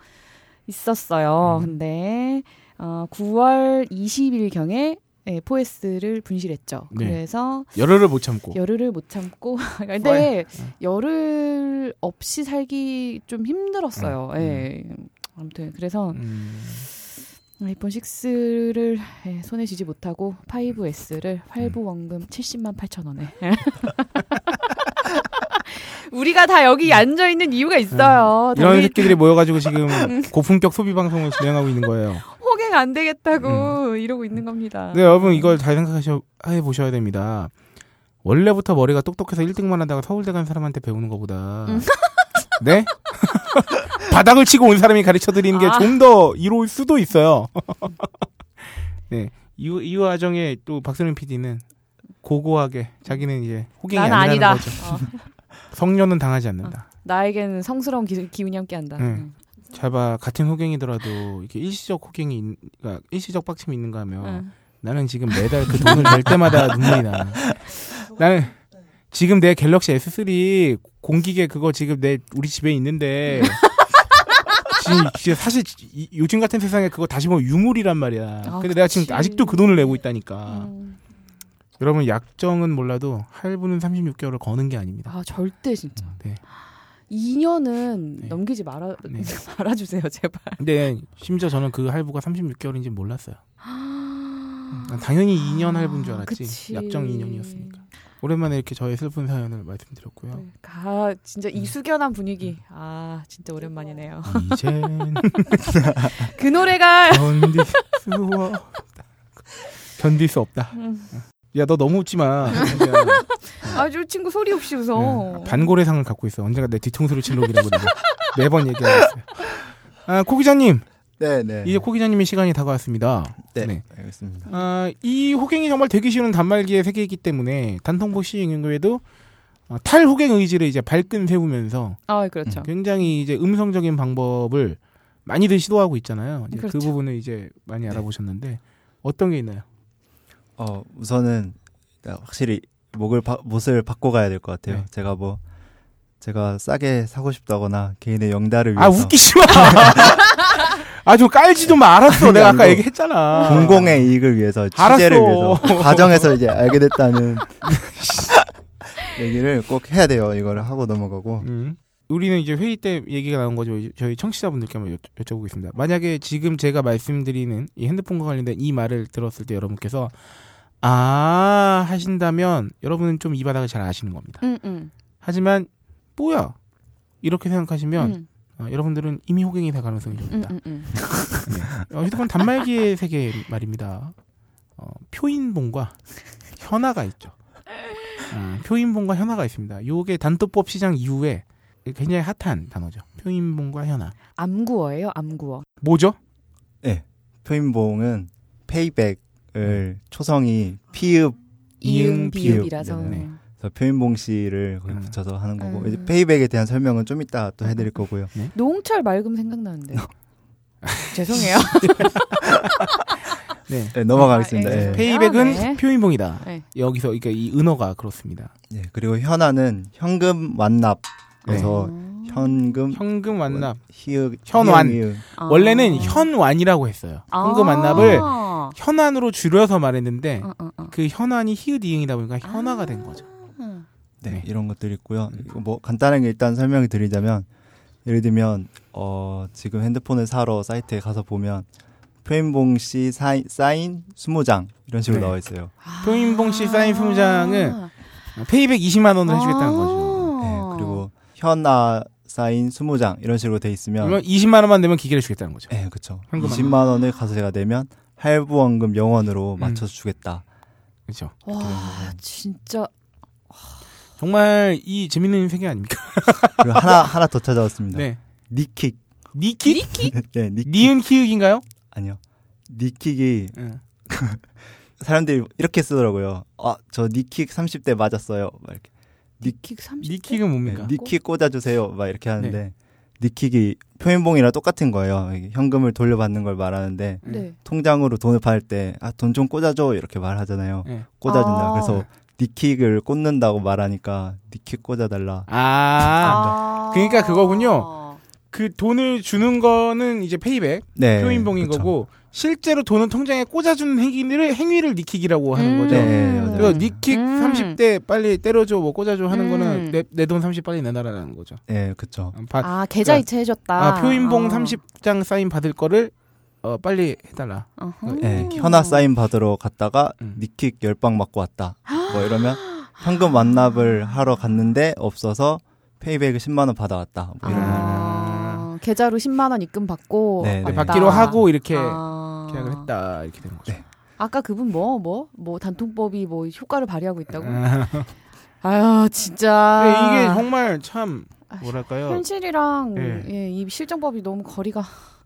있었어요. 음. 근데 어, 9월 20일 경에 예, 4S를 분실했죠. 네. 그래서 열흘을 못 참고. 열흘을 못 참고 근데 네. 열흘 없이 살기 좀 힘들었어요. 음, 예. 아무튼 그래서 음, 아이폰 6를 예, 손에 쥐지 못하고 5S를 활부 원금 70만 8천 원에. 우리가 다 여기 앉아 있는 이유가 있어요. 이런 당연히 새끼들이 모여가지고 지금 고품격 소비 방송을 진행하고 있는 거예요. 호갱 안 되겠다고 이러고 있는 겁니다. 네, 여러분 이걸 잘 생각하셔 해 보셔야 됩니다. 원래부터 머리가 똑똑해서 1등만 하다가 서울대 간 사람한테 배우는 것보다 음. 네? 바닥을 치고 온 사람이 가르쳐 드리는 게 아. 좀더 이로울 수도 있어요. 네. 이, 이 와중에 또 박선민 PD는 고고하게 자기는 이제 호갱이 난 아니라는 아니다. 거죠. 어, 성녀는 당하지 않는다. 나에게는 성스러운 기, 기운이 함께한다. 네. 음. 잘 봐. 같은 호갱이더라도 이렇게 일시적 호갱이 있- 그러니까 일시적 빡침이 있는가 하면 응. 나는 지금 매달 그 돈을 낼 때마다 눈물이 나. 나는 지금 내 갤럭시 S3 공기계 그거 지금 내 우리 집에 있는데 지금 진짜 사실 이- 요즘 같은 세상에 그거 다시 보면 유물이란 말이야. 아, 근데 내가 지금 그치. 아직도 그 돈을 내고 있다니까. 음. 여러분 약정은 몰라도 할부는 36개월을 거는 게 아닙니다. 아 절대 진짜. 네. 2년은 네. 넘기지 말아 네. 말아주세요 제발. 근데 심지어 저는 그 할부가 36개월인지 몰랐어요. 난 당연히 2년 할부인 줄 알았지. 약정 2년이었으니까. 오랜만에 이렇게 저의 슬픈 사연을 말씀드렸고요. 네. 가 진짜 이 숙연한 분위기. 아 진짜 오랜만이네요. 이젠 그 노래가 견딜 수 없다. 견딜 수 없다. 음. 야 너 너무 웃지 마. 아주 친구 소리 없이 웃어. 네. 반고래상을 갖고 있어. 언젠가 내 뒤통수를 칠 놈이라고 내가 매번 얘기하고 있어요. 아, 코 기자님, 네, 네. 이제 코 기자님의 시간이 다가왔습니다. 네, 알겠습니다. 아, 이 호갱이 정말 되기 쉬운 단말기의 세계이기 때문에 단통보 시행 외에도 어, 탈호갱 의지를 이제 발끈 세우면서 아 그렇죠. 굉장히 이제 음성적인 방법을 많이들 시도하고 있잖아요. 이제 그 그렇죠. 부분을 이제 많이 네. 알아보셨는데 어떤 게 있나요? 어, 우선은 확실히 목을 바, 못을 바꿔 가야 될 것 같아요. 네. 제가 뭐 제가 싸게 사고 싶다거나 개인의 영달을 아 위해서 웃기지 마. 아 좀 깔지도 마. 알았어. 내가 아까 이거 얘기했잖아. 공공의 이익을 위해서 알았어. 취재를 위해서 과정에서 이제 알게 됐다는 얘기를 꼭 해야 돼요. 이거를 하고 넘어가고 음. 우리는 이제 회의 때 얘기가 나온 거죠. 저희 청취자분들께 한번 여, 쭤보겠습니다 만약에 지금 제가 말씀드리는 이 핸드폰과 관련된 이 말을 들었을 때 여러분께서 아 하신다면 여러분은 좀 이 바닥을 잘 아시는 겁니다. 음, 음. 하지만 뭐야 이렇게 생각하시면 음, 어, 여러분들은 이미 호갱이 될 가능성이 좀 음, 있다. 음, 음. 어, 휴대폰 단말기의 세계 말입니다. 어, 표인봉과 현아가 있죠. 어, 표인봉과 현아가 있습니다. 요게 단통법 시작 이후에 굉장히 핫한 단어죠. 표인봉과 현아. 암구어예요, 암구어. 뭐죠? 표인봉은 payback을 초성이 피읖 이응 비읍. 비읍이라서. 네. 그래서 표인봉 씨를 거기 음. 붙여서 하는 거고 음. 이제 payback에 대한 설명은 좀 이따 또 해드릴 거고요. 노홍철 맑음 생각나는데. 죄송해요. 네. 네, 넘어가겠습니다. 아, 예. 예. 페이백은 네. 표인봉이다. 네. 여기서 그러니까 이 은어가 그렇습니다. 예, 그리고 현아는 현금 완납 그래서 음. 현금 현금 완납. 희읍 현완. 희읍. 아. 원래는 현완이라고 했어요. 현금 완납을 현안으로 줄여서 말했는데 어, 어, 어. 그 현안이 히읗 이응이다 보니까 현아가 된 거죠. 네, 네. 이런 것들이 있고요. 이거 뭐 간단하게 일단 설명을 드리자면 예를 들면 어 지금 핸드폰을 사러 사이트에 가서 보면 표인봉 씨 사인, 사인 20장 이런 식으로 네. 나와 있어요. 표인봉 씨 사인 20장은 페이백 20만 원을 해주겠다는 거죠. 네, 그리고 현아 사인 20장 이런 식으로 돼 있으면 그러면 20만 원만 내면 기계를 주겠다는 거죠. 네, 그렇죠. 현금 20만 원을 가서 제가 내면 할부원금 0원으로 음. 맞춰서 주겠다. 그렇죠. 와, 진짜. 정말 이 재밌는 세계 아닙니까? 그리고 하나 하나 더 찾아왔습니다. 네. 니킥. 니킥? 네, 니킥. 니은 키읔인가요? 아니요. 니킥이 응. 사람들이 이렇게 쓰더라고요. 아, 저 니킥 30대 맞았어요. 막 이렇게. 니킥 30. 니킥은 뭡니까? 네, 니킥 꽂아 주세요. 막 이렇게 하는데 니킥이 표인봉이랑 똑같은 거예요. 현금을 돌려받는 걸 말하는데 네. 통장으로 돈을 받을 때 아 돈 좀 꽂아줘 이렇게 말하잖아요. 네. 꽂아준다. 아. 그래서 knee kick을 꽂는다고 말하니까 knee kick 꽂아달라. 아, 아. 그러니까 그거군요. 그 돈을 주는 거는 이제 payback, 네. 표인봉인 그쵸. 거고 실제로 돈은 통장에 꽂아주는 행위를 행위를 knee kick이라고 하는 음. 거죠. 네, 맞아요. 그래서 knee kick 음. 30대 빨리 때려줘, 뭐 꽂아줘 하는 음. 거는 내돈30 빨리 내놔라는 거죠. 네, 그쵸. 바- 아, 계좌 이체 해줬다. 아, 표인봉 어. 30장 사인 받을 거를 어, 빨리 해달라. 어허. 네, 현아 사인 받으러 갔다가 음. 니킥 10방 맞고 왔다. 뭐 이러면 현금 완납을 하러 갔는데 없어서 페이백을 10만 원 받아왔다. 뭐 이런 거. 아, 계좌로 10만 원 입금 받고 네, 네, 네. 받기로 하고 이렇게 아. 계약을 했다 이렇게 되는 거죠. 네. 아까 그분 뭐 뭐뭐 단통법이 뭐 효과를 발휘하고 있다고? 아, 아유 진짜. 근데 이게 정말 참 뭐랄까요? 현실이랑 네. 예, 이 실정법이 너무 거리가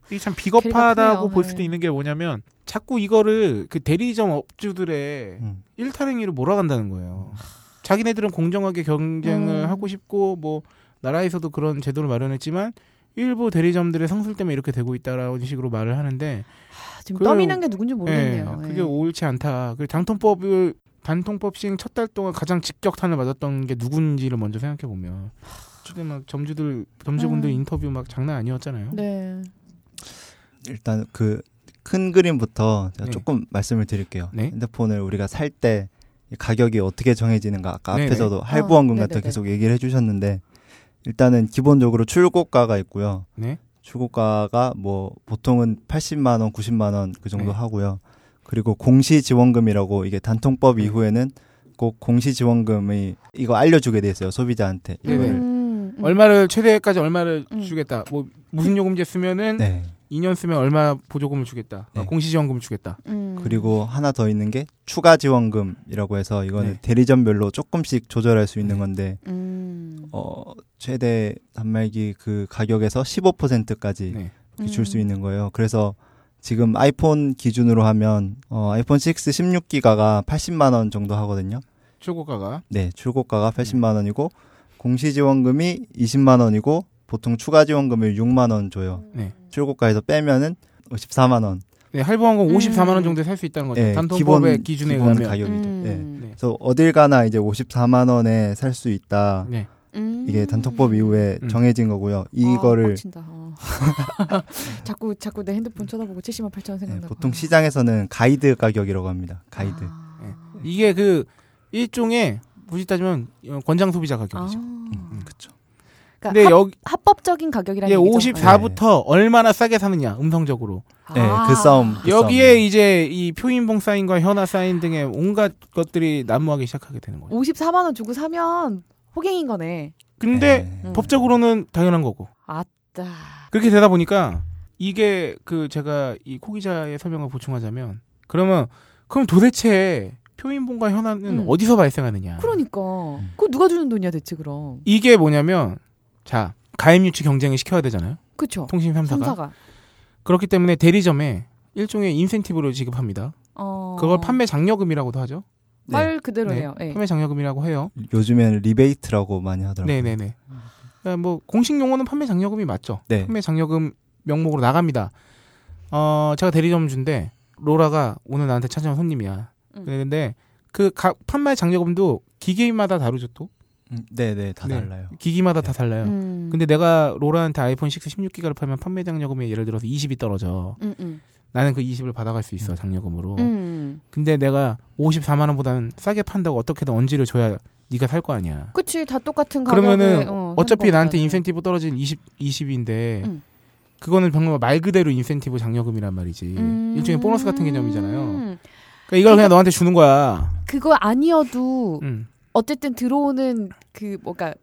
이게 참 비겁하다고. 볼 네. 수도 있는 게 뭐냐면 자꾸 이거를 그 대리점 업주들의 음. 일탈행위로 몰아간다는 거예요. 자기네들은 공정하게 경쟁을 음. 하고 싶고 뭐 나라에서도 그런 제도를 마련했지만 일부 대리점들의 성술 때문에 이렇게 되고 있다라는 식으로 말을 하는데 아, 지금 그- 떠미는 게 누군지 예, 모르겠네요. 그게 예. 옳지 않다. 그 단통법을 단통법 시행 첫 달 동안 가장 직격탄을 맞았던 게 누군지를 먼저 생각해 보면 그때 막 점주들 점주분들 음. 인터뷰 막 장난 아니었잖아요. 네. 일단 그 큰 그림부터 제가 네. 조금 말씀을 드릴게요. 네. 핸드폰을 우리가 살때이 가격이 어떻게 정해지는가 아까 네네. 앞에서도 할부원금 어, 같은 거 네네네. 계속 얘기를 해주셨는데 일단은 기본적으로 출고가가 있고요. 네. 출고가가 뭐 보통은 80만 원, 90만 원 그 정도 네. 하고요. 그리고 공시 지원금이라고 이게 단통법 네. 이후에는 꼭 공시 지원금이 이거 알려주게 돼 있어요 소비자한테. 이거를 음, 음. 얼마를 최대까지 얼마를 음. 주겠다. 뭐 무슨 요금제 쓰면은 네 2년 쓰면 얼마 보조금을 주겠다. 네. 어, 공시지원금을 주겠다. 음. 그리고 하나 더 있는 게 추가 지원금이라고 해서 이거는 네. 대리점별로 조금씩 조절할 수 있는 네. 건데 음. 어 최대 단말기 그 가격에서 15%까지 네. 줄수 음. 있는 거예요. 그래서 지금 아이폰 기준으로 하면 어, 아이폰 6 16기가가 80만 원 정도 하거든요. 출고가가 네, 출고가가 80만 원이고 공시 지원금이 20만 원이고 보통 추가 지원금을 6만 원 줘요. 네. 출고가에서 빼면은 54만 원. 네, 할부원금 음. 54만 원 정도에 살 수 있다는 거죠. 네, 단통법의 기본 기준에 기본 의하면. 가격이죠. 음. 네. 네. 그래서 어딜 가나 이제 54만 원에 살 수 있다. 네. 음. 이게 단톡법 이후에 음. 정해진 거고요. 아, 이거를 빡친다. 어. 자꾸 자꾸 내 핸드폰 쳐다보고 70만 8천 원 네, 생각나. 보통 시장에서는 가이드 가격이라고 합니다. 가이드. 아. 네. 이게 그 일종의 굳이 따지면 어, 권장 소비자 아. 가격이죠. 음, 그렇죠. 그러니까 근데 합, 여기 합법적인 가격이라는 이게 얘기죠. 54부터 얼마나 싸게 사느냐 음성적으로 네, 아. 그 싸움. 그 여기에 싸움. 이제 이 표인봉 사인과 현화 사인 등의 온갖 것들이 난무하기 시작하게 되는 거예요. 54만 원 주고 사면 호갱인 거네. 근데 네. 음. 법적으로는 당연한 거고 아따. 그렇게 되다 보니까 이게 그 제가 이 코 기자의 설명을 보충하자면 그러면 그럼 도대체 표인봉과 현아는 음. 어디서 발생하느냐? 그러니까. 그거 누가 주는 돈이야 대체 그럼. 이게 뭐냐면 자 가입 유치 경쟁을 시켜야 되잖아요. 그쵸. 통신 3사가 삼사가. 그렇기 때문에 대리점에 일종의 인센티브를 지급합니다. 어. 그걸 판매 장려금이라고도 하죠. 네. 말 그대로네요. 네, 예. 판매 장려금이라고 해요. 요즘에는 리베이트라고 많이 하더라고요. 네네네. 그러니까 뭐 공식 용어는 판매 장려금이 맞죠. 네. 판매 장려금 명목으로 나갑니다. 어 제가 대리점 준데 로라가 오늘 나한테 찾아온 손님이야. 음. 근데 그 가, 판매 장려금도 기기마다 다르죠 또. 음, 네네 다 네. 달라요. 기기마다 다 달라요. 음. 근데 내가 로라한테 아이폰 6 16기가를 팔면 판매 장려금이 예를 들어서 20이 떨어져. 음, 음. 나는 그 20을 받아갈 수 있어 장려금으로. 음. 근데 내가 54만 원보다는 싸게 판다고 어떻게든 언지를 줘야 네가 살 거 아니야. 그치 다 똑같은 가격에 그러면은 어, 어, 차피 나한테. 인센티브 떨어진 20 20인데 음. 그거는 정말 말 그대로 인센티브 장려금이란 말이지. 음. 일종의 보너스 같은 개념이잖아요. 그러니까 이걸 그냥 너한테 주는 거야. 그거 아니어도 음. 어쨌든 들어오는 그 뭐가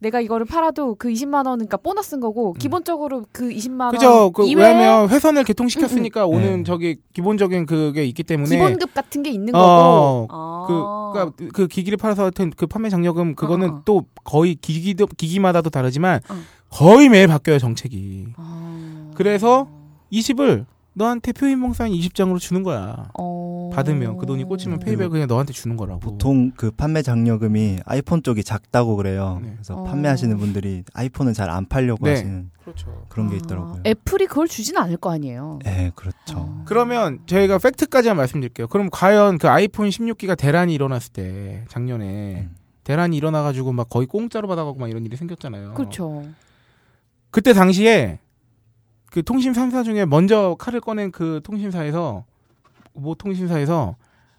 내가 이거를 팔아도 그 20만 원은 그러니까 보너스인 거고 기본적으로 그 20만 원 음. 그죠? 그 이외에 왜냐면 회선을 개통시켰으니까 음, 음. 오는 네. 저기 기본적인 그게 있기 때문에 기본급 같은 게 있는 어, 거고 아. 그, 그러니까 그 기기를 팔아서 하여튼 그 판매 장려금 그거는 어, 어. 또 거의 기기도 기기마다도 다르지만 어. 거의 매일 바뀌어요 정책이. 아. 그래서 20을 너한테 표인봉 사인 20장으로 주는 거야. 어. 받으면 그 돈이 꽂히면 페이백 그냥 너한테 주는 거라고. 보통 그 판매 장려금이 아이폰 쪽이 작다고 그래요. 네. 그래서 어. 판매하시는 분들이 아이폰은 잘 안 팔려고 네. 하시는 그렇죠. 그런 게 아, 있더라고요. 애플이 그걸 주진 않을 거 아니에요. 네, 그렇죠. 어. 그러면 저희가 팩트까지만 말씀드릴게요. 그럼 과연 그 아이폰 16기가 대란이 일어났을 때 작년에 음. 대란이 일어나가지고 막 거의 공짜로 받아가고 막 이런 일이 생겼잖아요. 그렇죠. 그때 당시에 그 통신 3사 중에 먼저 칼을 꺼낸 그 통신사에서 모 통신사에서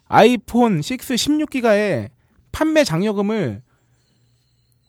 아이폰 6 16기가의 판매 장려금을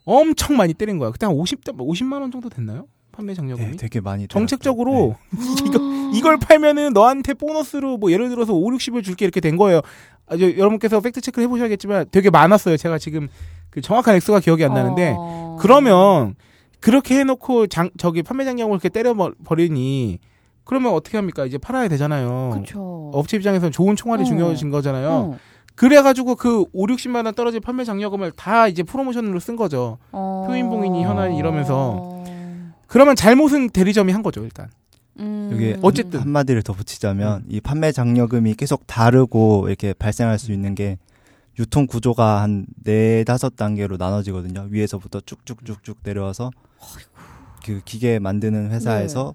엄청 많이 때린 거야. 그때 한 50, 50만 원 정도 됐나요? 판매 장려금이? 네, 되게 많이 정책적으로 들었죠. 이거 이걸 팔면은 너한테 보너스로 뭐 예를 들어서 5, 60을 줄게 이렇게 된 거예요. 아, 저, 여러분께서 팩트 체크를 해보셔야겠지만 되게 많았어요. 제가 지금 그 정확한 액수가 기억이 안 나는데 어. 그러면 그렇게 해놓고 장 저기 판매 장려금을 이렇게 때려 버리니 그러면 어떻게 합니까? 이제 팔아야 되잖아요. 그렇죠. 업체 입장에서는 좋은 총알이 어. 중요해진 거잖아요. 어. 그래가지고 그 5, 60만 원 떨어진 판매 장려금을 다 이제 프로모션으로 쓴 거죠. 어. 표인봉이니 현안이 이러면서. 그러면 잘못은 대리점이 한 거죠 일단. 음. 여기 어쨌든. 한마디를 덧붙이자면 이 판매 장려금이 계속 다르고 이렇게 발생할 수 있는 게 유통 구조가 한 네 다섯 단계로 나눠지거든요. 위에서부터 쭉쭉쭉쭉 내려와서 그 기계 만드는 회사에서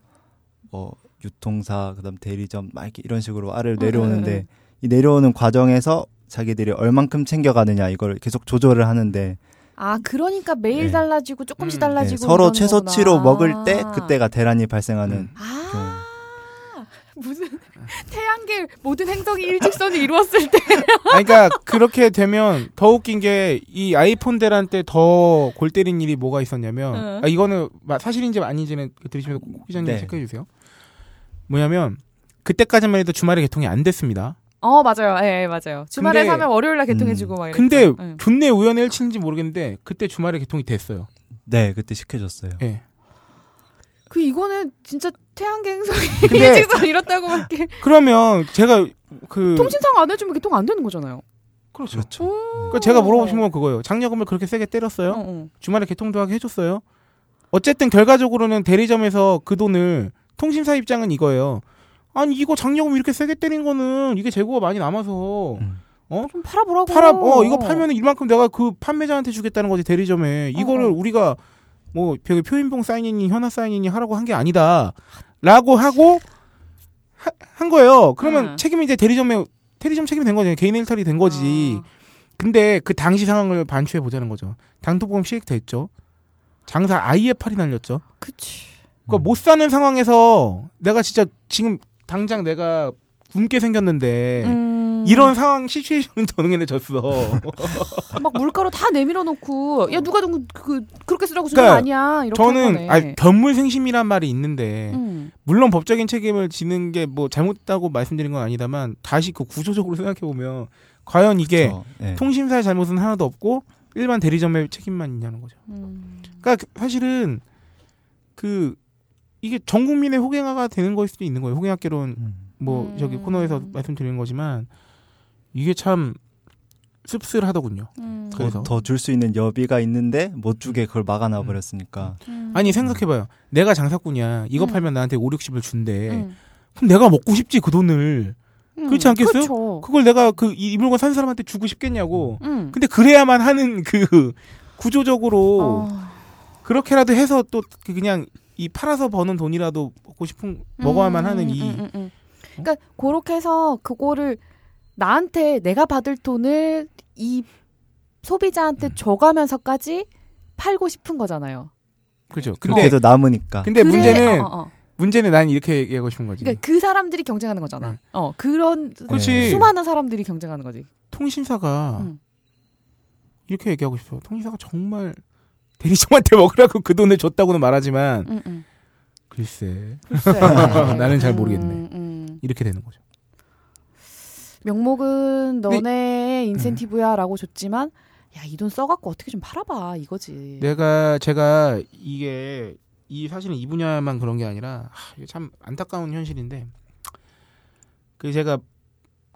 뭐 유통사 그다음 대리점 막 이렇게 이런 식으로 아래로 음, 내려오는데 음, 음. 이 내려오는 과정에서 자기들이 얼만큼 챙겨가느냐 이걸 계속 조절을 하는데 아 그러니까 매일 네. 달라지고 조금씩 음. 달라지고 네, 서로 최소치로. 먹을 때 그때가 대란이 발생하는 음. 아 경우. 무슨 태양계 모든 행성이 일직선을 이루었을 때. 아니, 그러니까 그렇게 되면 더 웃긴 게 이 아이폰 대란 때 더 골 때린 일이 뭐가 있었냐면 응. 아, 이거는 마- 사실인지 아닌지는 들으시면서 꼭 기자님 네. 체크해 주세요. 뭐냐면 그때까지만 해도 주말에 개통이 안 됐습니다. 어 맞아요, 예, 예, 맞아요. 주말에 근데- 사면 월요일 날 개통해주고 막. 근데 이랬죠. 응. 존내 우연의 일치인지 모르겠는데 그때 주말에 개통이 됐어요. 네, 그때 시켜줬어요. 예. 그 이거는 진짜 태양계 행성이 일직선 이뤘다고밖에 그러면 제가 그 통신상 안 해주면 개통 안 되는 거잖아요. 그렇죠. 그렇죠. 그러니까 제가 물어보신 건 그거예요. 장려금을 그렇게 세게 때렸어요. 어, 어. 주말에 개통도 하게 해줬어요. 어쨌든 결과적으로는 대리점에서 그 돈을 통신사 입장은 이거예요. 아니 이거 장려금 이렇게 세게 때린 거는 이게 재고가 많이 남아서 음. 좀 팔아보라고. 팔아 어 이거 팔면 은 이만큼 내가 그 판매자한테 주겠다는 거지 대리점에 이거를 어. 우리가 뭐 표인봉 사인이니 현화 사인이니 하라고 한 게 아니다라고 하고 하- 한 거예요. 그러면 음. 책임이 이제 대리점에 대리점 책임이 된 거죠. 개인 일탈이 된 거지. 어. 근데 그 당시 상황을 반추해 보자는 거죠. 당토보험 시액됐죠. 장사 아예 팔이 날렸죠. 그치. 그러니까 못 사는 상황에서 내가 진짜 지금 당장 내가 굶게 생겼는데 음. 이런 상황 시츄에이션은 전응해내 졌어. 막 물가로 다 내밀어 놓고 야 누가 그, 그 그렇게 쓰라고 주는 그러니까 거 아니야 이렇게 한 저는. 아, 견물생심이란 말이 있는데 음. 물론 법적인 책임을 지는 게 뭐 잘못다고 말씀드린 건 아니다만 다시 그 구조적으로 생각해 보면 과연 이게 그렇죠. 네. 통신사의 잘못은 하나도 없고 일반 대리점의 책임만 있냐는 거죠. 음. 그러니까 그- 사실은 그 이게 전 국민의 호갱화가 되는 거일 수도 있는 거예요. 호갱학개론 음. 뭐 음. 저기 코너에서 말씀드리는 거지만 이게 참 씁쓸하더군요. 음. 그래서 더 줄 수 있는 여비가 있는데 못 주게 그걸 막아놔 버렸으니까. 음. 아니 생각해봐요. 내가 장사꾼이야. 이거 음. 팔면 나한테 5, 60을 준대. 음. 그럼 내가 먹고 싶지 그 돈을. 음. 그렇지 않겠어요? 그렇죠. 그걸 내가 그 이 물건 산 사람한테 주고 싶겠냐고. 음. 근데 그래야만 하는 그 구조적으로 어. 그렇게라도 해서 또그 그냥 이 팔아서 버는 돈이라도 먹고 싶은 먹어야만 음, 하는 음, 이 음, 음, 음. 그러니까 그렇게 해서 그거를 나한테 내가 받을 돈을 이 소비자한테 음. 줘가면서까지 팔고 싶은 거잖아요. 그죠. 그렇게 근데 해도 남으니까. 근데 그래- 문제는 어, 어, 어. 문제는 난 이렇게 얘기하고 싶은 거지. 그러니까 그 사람들이 경쟁하는 거잖아. 음. 어 그런 그렇지. 수많은 사람들이 경쟁하는 거지. 통신사가 음. 이렇게 얘기하고 싶어. 통신사가 정말 대리점한테 먹으라고 그 돈을 줬다고는 말하지만 음, 음. 글쎄 글쎄. 나는 잘 모르겠네. 이렇게 되는 거죠. 명목은 근데- 너네 인센티브야라고 줬지만 야 이 돈 써갖고 어떻게 좀 팔아봐 이거지. 내가 제가 이게 이 사실은 이 분야만 그런 게 아니라 하, 이게 참 안타까운 현실인데 그 제가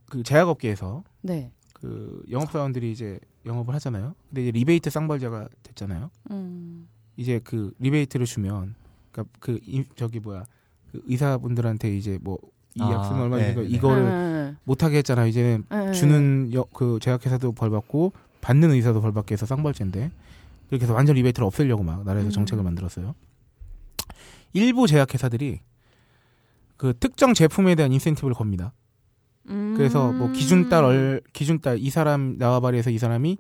그 제약업계에서 네. 그 영업사원들이 이제 영업을 하잖아요. 근데 이제 리베이트 쌍벌자가 됐잖아요. 음. 이제 그 리베이트를 주면 그러니까 그 이- 저기 뭐야 그 의사분들한테 이제 뭐 이 아, 약품 얼마 네, 주니까 네. 이거를 음, 못하게 했잖아. 이제는 음, 음. 주는 여, 그 제약회사도 벌 받고 받는 의사도 벌 받게 해서 쌍벌제인데 이렇게 해서 완전 리베이트를 없애려고 막 나라에서 음. 정책을 만들었어요. 일부 제약회사들이 그 특정 제품에 대한 인센티브를 겁니다. 음. 그래서 뭐 기준달 얼 기준달 이 사람 나와 발휘해서 이 사람이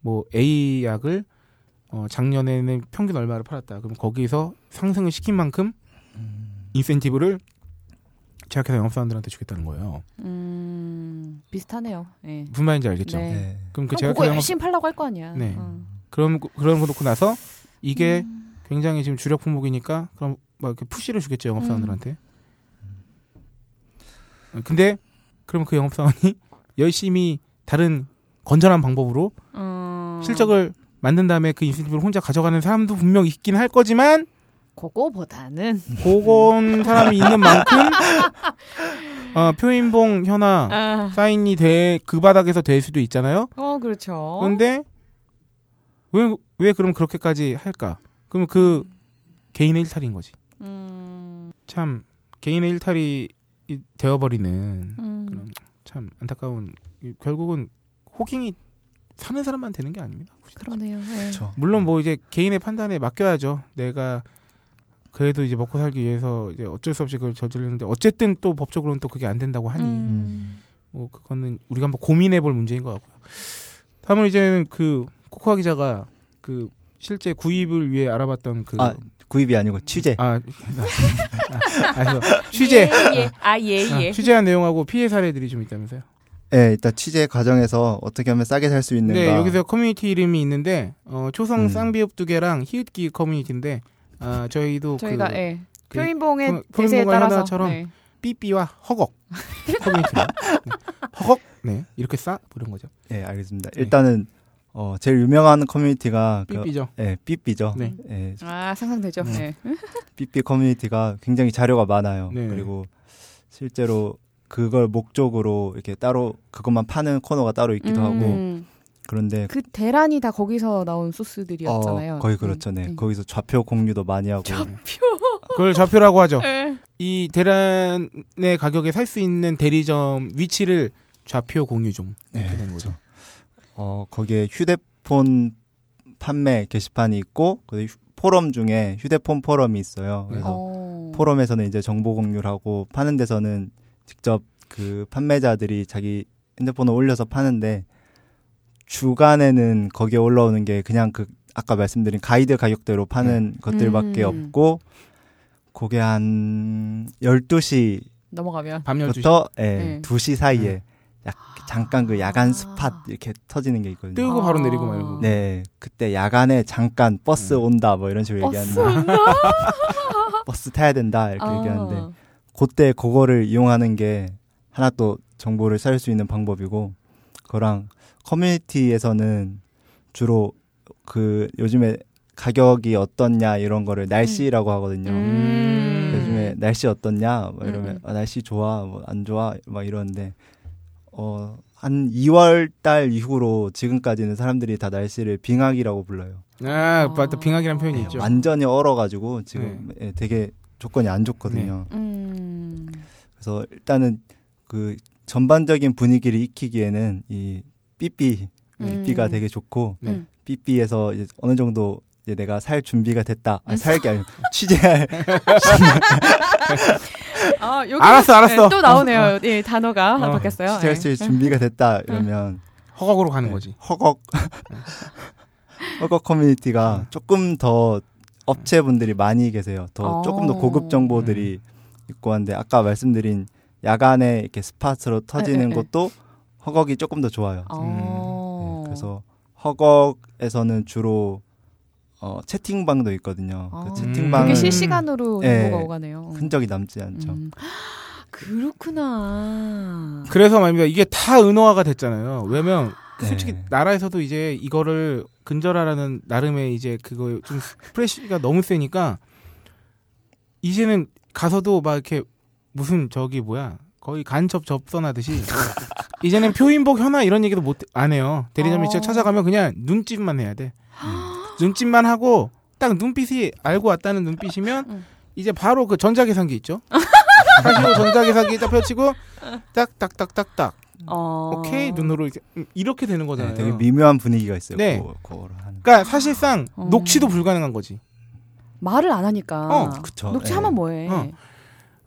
뭐 A 약을 어 작년에는 평균 얼마를 팔았다. 그럼 거기서 상승을 시킨 만큼 인센티브를 제약회사 영업사원들한테 주겠다는 거예요. 음, 비슷하네요. 예. 무슨 말인지 알겠죠? 네. 네. 그럼 그 그럼 제약회사 그거 영업 열심히 팔라고 할 거 아니야. 네. 어. 그런 거- 그런 거 놓고 나서 이게 음. 굉장히 지금 주력 품목이니까 그럼 막 이렇게 푸시를 주겠죠 영업사원들한테. 근데 그럼 그 영업사원이 열심히 다른 건전한 방법으로 음. 실적을 만든 다음에 그 인센티브를 혼자 가져가는 사람도 분명 있긴 할 거지만 그거보다는 그건 사람이 있는 만큼 어, 표인봉 현화 아, 사인이 돼그 바닥에서 될 수도 있잖아요. 어 그렇죠. 그런데 왜 왜 그럼 그렇게까지 할까? 그러면 그 개인의 일탈인 거지. 음, 참 개인의 일탈이 이- 되어버리는 음. 그런 참 안타까운 이- 결국은 호갱이 사는 사람만 되는 게 아닙니다. 그러네요. 네. 그렇죠. 물론 뭐 이제 개인의 판단에 맡겨야죠. 내가 그래도 이제 먹고 살기 위해서 이제 어쩔 수 없이 그걸 저지르는데 어쨌든 또 법적으로는 또 그게 안 된다고 하니 음. 뭐 그거는 우리가 한번 고민해 볼 문제인 것 같고요. 다음은 이제는 그 코코아 기자가 그 실제 구입을 위해 알아봤던 그 아, 구입이 아니고 취재. 아, 아, 그래서 취재 예, 아, 예, 아, 예. 취재한 내용하고 피해 사례들이 좀 있다면서요? 네, 일단 취재 과정에서 어떻게 하면 싸게 살 수 있는가. 네, 여기서 커뮤니티 이름이 있는데 어, 초성 음. 쌍비읍 두 개랑 히읗기 커뮤니티인데 아, 저희도 저희가 그 예. 그 표인봉의 표- 대세에 따라서 현아처럼 네. 삐삐와 허걱 커뮤니티 네. 허걱 네 이렇게 싸 부른 거죠. 네, 알겠습니다. 일단은 어, 제일 유명한 커뮤니티가 그, 삐삐죠. 네, 삐삐죠. 네. 네, 아, 상상되죠. 음. 네. 삐삐 커뮤니티가 굉장히 자료가 많아요. 네. 그리고 실제로 그걸 목적으로 이렇게 따로 그것만 파는 코너가 따로 있기도 하고 음. 그런데 그 대란이 다 거기서 나온 소스들이었잖아요. 어, 거의 그렇죠. 네. 음. 거기서 좌표 공유도 많이 하고 그걸 좌표라고 하죠. 네. 이 대란의 가격에 살 수 있는 대리점 위치를 좌표 공유 좀 네, 되는 거죠. 어, 거기에 휴대폰 판매 게시판이 있고 그 휴- 포럼 중에 휴대폰 포럼이 있어요. 그래서 어. 포럼에서는 이제 정보 공유를 하고 파는 데서는 직접 그 판매자들이 자기 핸드폰을 올려서 파는데 주간에는 거기에 올라오는 게 그냥 그 아까 말씀드린 가이드 가격대로 파는 것들밖에 음. 없고 그게 한 12시부터 넘어가면 밤 12시 예, 네. 2시 사이에 약 잠깐 그 야간 아. spot 이렇게 터지는 게 있거든요. 뜨고 바로 아. 내리고 말고. 네, 그때 야간에 잠깐 버스 음. 온다 뭐 이런 식으로 버스 얘기하는데 버스 타야 된다 이렇게 아. 얘기하는데 그때 그거를 이용하는 게 하나 또 정보를 살수 있는 방법이고 그거랑 커뮤니티에서는 주로 그 요즘에 가격이 어떻냐 이런 거를 날씨라고 하거든요. 음. 요즘에 날씨 어떻냐 막 이러면 음. 아, 날씨 좋아 뭐 안 좋아 막 이러는데 어 한 2월 달 이후로 지금까지는 사람들이 다 날씨를 빙하기라고 불러요. 아, 맞다. 빙하기란 표현이 네, 있죠. 완전히 얼어가지고 지금 예, 되게 조건이 안 좋거든요. 음. 그래서 일단은 그 전반적인 분위기를 익히기에는 이 삐삐 음. 삐삐가 되게 좋고 네. 삐삐에서 이제 어느 정도 이제 내가 살 준비가 됐다. 음. 아니, 살게 아니고 취재할 아, 여기 알았어, 알았어. 또 나오네요. 예, 단어가 하나 어, 바뀌었어요. 취재할 예. 수 준비가 됐다 이러면 허걱으로 가는 네, 거지. 허걱 허걱 커뮤니티가 조금 더 업체분들이 많이 계세요. 더 어. 조금 더 고급 정보들이 있고 한데 아까 말씀드린 야간에 이렇게 스팟으로 터지는 네, 네. 것도 허걱이 조금 더 좋아요. 어. 네, 그래서 허걱에서는 주로 어, 채팅방도 있거든요. 아. 그 채팅방은 음. 실시간으로 네. 정보가 오가네요. 흔적이 남지 않죠. 음. 그렇구나. 그래서 말입니다. 이게 다 은어화가 됐잖아요. 왜냐면 네. 솔직히 나라에서도 이제 이거를 근절하라는 나름의 이제 그거 좀 프레시가 너무 세니까 이제는 가서도 막 이렇게 무슨 저기 뭐야 거의 간첩 접선하듯이 이제는 표인복 현아 이런 얘기도 못 안 해요. 대리점 어. 일찍 찾아가면 그냥 눈짓만 해야 돼. 눈짓만 하고 딱 눈빛이 알고 왔다는 눈빛이면 음. 이제 바로 그 전자계산기 있죠. 카시오 전자계산기 딱 펼치고 딱딱딱딱딱 어. 오케이 눈으로 이렇게, 음, 이렇게 되는 거잖아요. 네, 되게 미묘한 분위기가 있어요. 네. 그거, 그거를 하는. 그러니까 사실상 어. 녹취도 불가능한 거지. 말을 안 하니까. 어, 그쵸. 녹취하면 네. 뭐해? 어.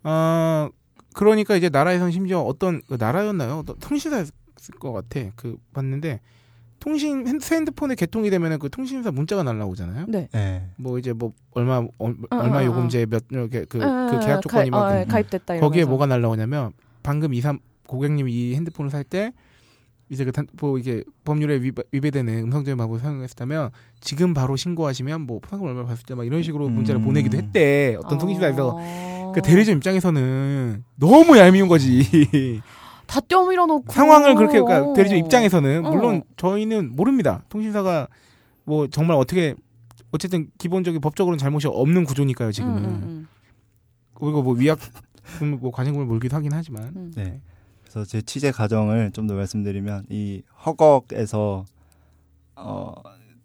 어 그러니까 이제 나라에선 심지어 어떤 그 나라였나요? 어떤 통신사였을 것 같아. 그 봤는데 통신 핸- 핸드폰에 개통이 되면은 그 통신사 문자가 날라오잖아요. 네. 네. 뭐 이제 뭐 얼마 어, 얼마 어, 요금제 몇 이렇게 그, 어, 그 계약 조건이 가, 어, 막 예, 가입됐다. 거기에 이러면서. 뭐가 날라오냐면 방금 이삼 고객님이 이 핸드폰을 살 때 이제 그 단- 뭐 이게 법률에 위배, 위배되는 음성적인 방법을 사용했다면 지금 바로 신고하시면 뭐 상금 얼마 받을 때 막 이런 식으로 문자를 음. 보내기도 했대 어떤 통신사에서 어. 그 대리점 입장에서는 너무 얄미운 거지 다 떼어밀어 놓고 상황을 그렇게 그러니까 대리점 입장에서는 어. 물론 저희는 모릅니다 통신사가 뭐 정말 어떻게 어쨌든 기본적인 법적으로는 잘못이 없는 구조니까요 지금은 음, 음, 그리고 뭐 위약 뭐 과징금을 물기도 하긴 하지만 음. 네. 그래서 제 취재 과정을 좀 더 말씀드리면 이 허걱에서 어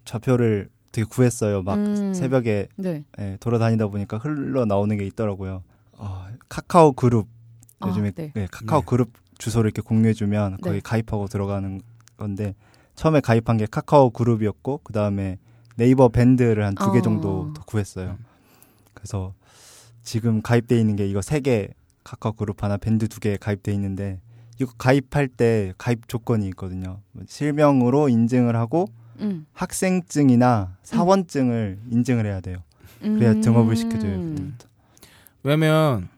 좌표를 되게 구했어요. 막 음. 새벽에 네. 예, 돌아다니다 보니까 흘러 나오는 게 있더라고요. 어, 카카오 그룹 요즘에 아, 네. 예, 카카오 네. 그룹 주소를 이렇게 공유해주면 거기 네. 가입하고 들어가는 건데 처음에 가입한 게 카카오 그룹이었고 그 다음에 네이버 밴드를 한 두개 어. 정도 더 구했어요. 그래서 지금 가입돼 있는 게 이거 세 개 카카오 그룹 하나 밴드 두 개 가입돼 있는데 이거 가입할 때 가입 조건이 있거든요. 뭐 실명으로 인증을 하고 음. 학생증이나 사원증을 인증을 해야 돼요. 그래야 음. 등업을 시켜줘요. 그때부터. 왜냐면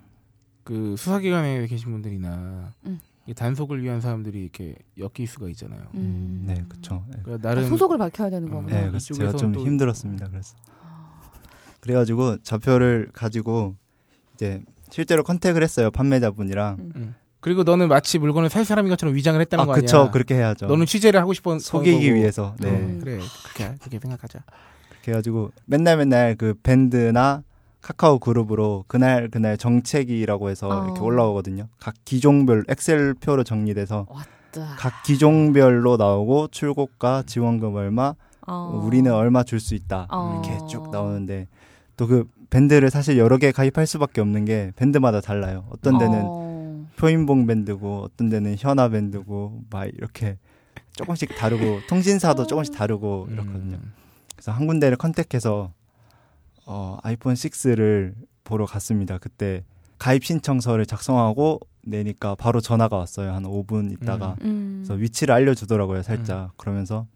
그 수사기관에 계신 분들이나 음. 이 단속을 위한 사람들이 이렇게 엮일 수가 있잖아요. 음. 네, 그쵸. 네. 그러니까 아, 나름 소속을 밝혀야 되는 어, 거구나. 네, 그래서 제가 좀 또- 힘들었습니다. 그래서 그래가지고 좌표를 가지고 이제 실제로 컨택을 했어요 판매자분이랑. 음. 그리고 너는 마치 물건을 살 사람인 것처럼 위장을 했다는 아, 거 아니야? 그쵸. 그렇게 해야죠. 너는 취재를 하고 싶어 속이기 거고. 위해서. 네. 어, 그래 그렇게 그렇게 생각하자. 그래가지고 맨날 맨날 그 밴드나 카카오 그룹으로 그날 그날 정책이라고 해서 어. 이렇게 올라오거든요. 각 기종별 엑셀 표로 정리돼서 왔다. 각 기종별로 나오고 출고가 지원금 얼마, 어. 우리는 얼마 줄 수 있다 어. 이렇게 쭉 나오는데 또 그 밴드를 사실 여러 개 가입할 수밖에 없는 게 밴드마다 달라요. 어떤 데는 어. 표인봉 밴드고 어떤 데는 현아 밴드고 막 이렇게 조금씩 다르고 통신사도 조금씩 다르고 이렇거든요. 음. 그래서 한 군데를 컨택해서 어, 아이폰 6를 보러 갔습니다. 그때 가입 신청서를 작성하고 내니까 바로 전화가 왔어요. 한 5분 있다가. 음. 그래서 위치를 알려주더라고요, 살짝. 그러면서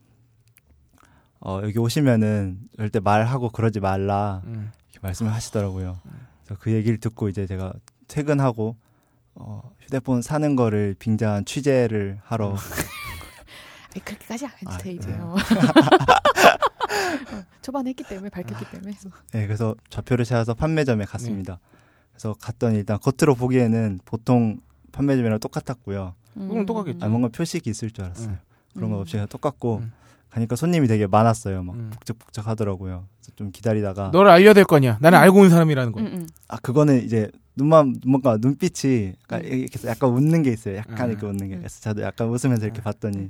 어, 여기 오시면은 절대 말하고 그러지 말라 음. 이렇게 말씀을 하시더라고요. 그래서 그 얘기를 듣고 이제 제가 퇴근하고 어, 휴대폰 사는 거를 빙자한 취재를 하러 아니, 그렇게까지 안 해도 아, 돼 이제. 네. 어. 초반에 했기 때문에 밝혔기 때문에. 네, 그래서 좌표를 찾아서 판매점에 갔습니다. 네. 그래서 갔더니 일단 겉으로 보기에는 보통 판매점이랑 똑같았고요. 그건 똑같겠지. 아, 뭔가 표식이 있을 줄 알았어요. 음. 그런 거 음. 없이 그냥 똑같고 음. 가니까 손님이 되게 많았어요. 막 음. 북적북적 하더라고요. 그래서 좀 기다리다가 너를 알려야 될 거냐? 나는 알고 온 사람이라는 거. 음, 음. 아 그거는 이제 눈만 뭔가 눈빛이 약간 음. 이렇게 약간 웃는 게 있어요. 약간 음. 이렇게 웃는 게. 음. 그래서 저도 약간 웃으면서 이렇게 음. 봤더니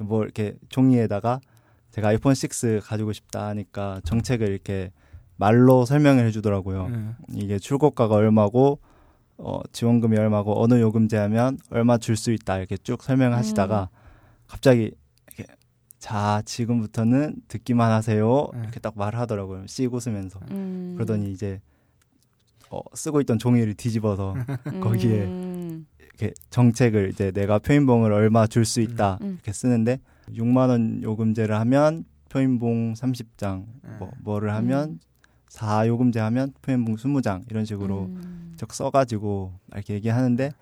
뭐 이렇게 종이에다가 제가 아이폰 6 가지고 싶다 하니까 정책을 이렇게 말로 설명을 해주더라고요. 음. 이게 출고가가 얼마고 어, 지원금이 얼마고 어느 요금제 하면 얼마 줄 수 있다 이렇게 쭉 설명하시다가 갑자기 이렇게 자 지금부터는 듣기만 하세요 음. 이렇게 딱 말하더라고요 씩 웃으면서 음. 그러더니 이제 어, 쓰고 있던 종이를 뒤집어서 거기에 음. 이렇게 정책을 이제 내가 표인봉을 얼마 줄 수 있다 음. 이렇게 쓰는데 6만 원 요금제를 하면 표인봉 30장 뭐 음. 뭐를 하면 4 요금제 하면 표인봉 20장 이런 식으로 음. 적 써가지고 이렇게 얘기하는데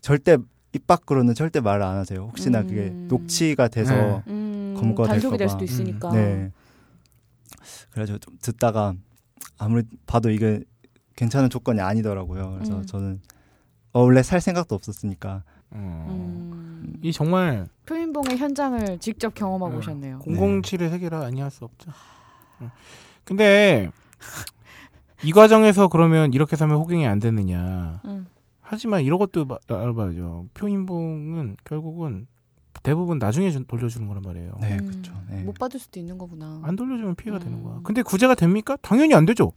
절대 입 밖으로는 절대 말을 안 하세요. 혹시나 그게 음. 녹취가 돼서 네. 음. 검거가 단속이 될 수도 봐. 있으니까. 네. 그래가지고 좀 듣다가 아무리 봐도 이게 괜찮은 조건이 아니더라고요. 그래서 음. 저는 어, 원래 살 생각도 없었으니까 어. 음. 이 정말 표인봉의 현장을 직접 경험하고 음. 오셨네요. 007의 세계라 아니할 수 없죠. 응. 근데 이 과정에서 그러면 이렇게 사면 호갱이 안 되느냐. 음. 하지만 이런 것도 마- 알아봐야죠. 표인봉은 결국은 대부분 나중에 준- 돌려주는 거란 말이에요. 네, 음. 그렇죠. 네. 못 받을 수도 있는 거구나. 안 돌려주면 피해가 음. 되는 거야. 근데 구제가 됩니까? 당연히 안 되죠.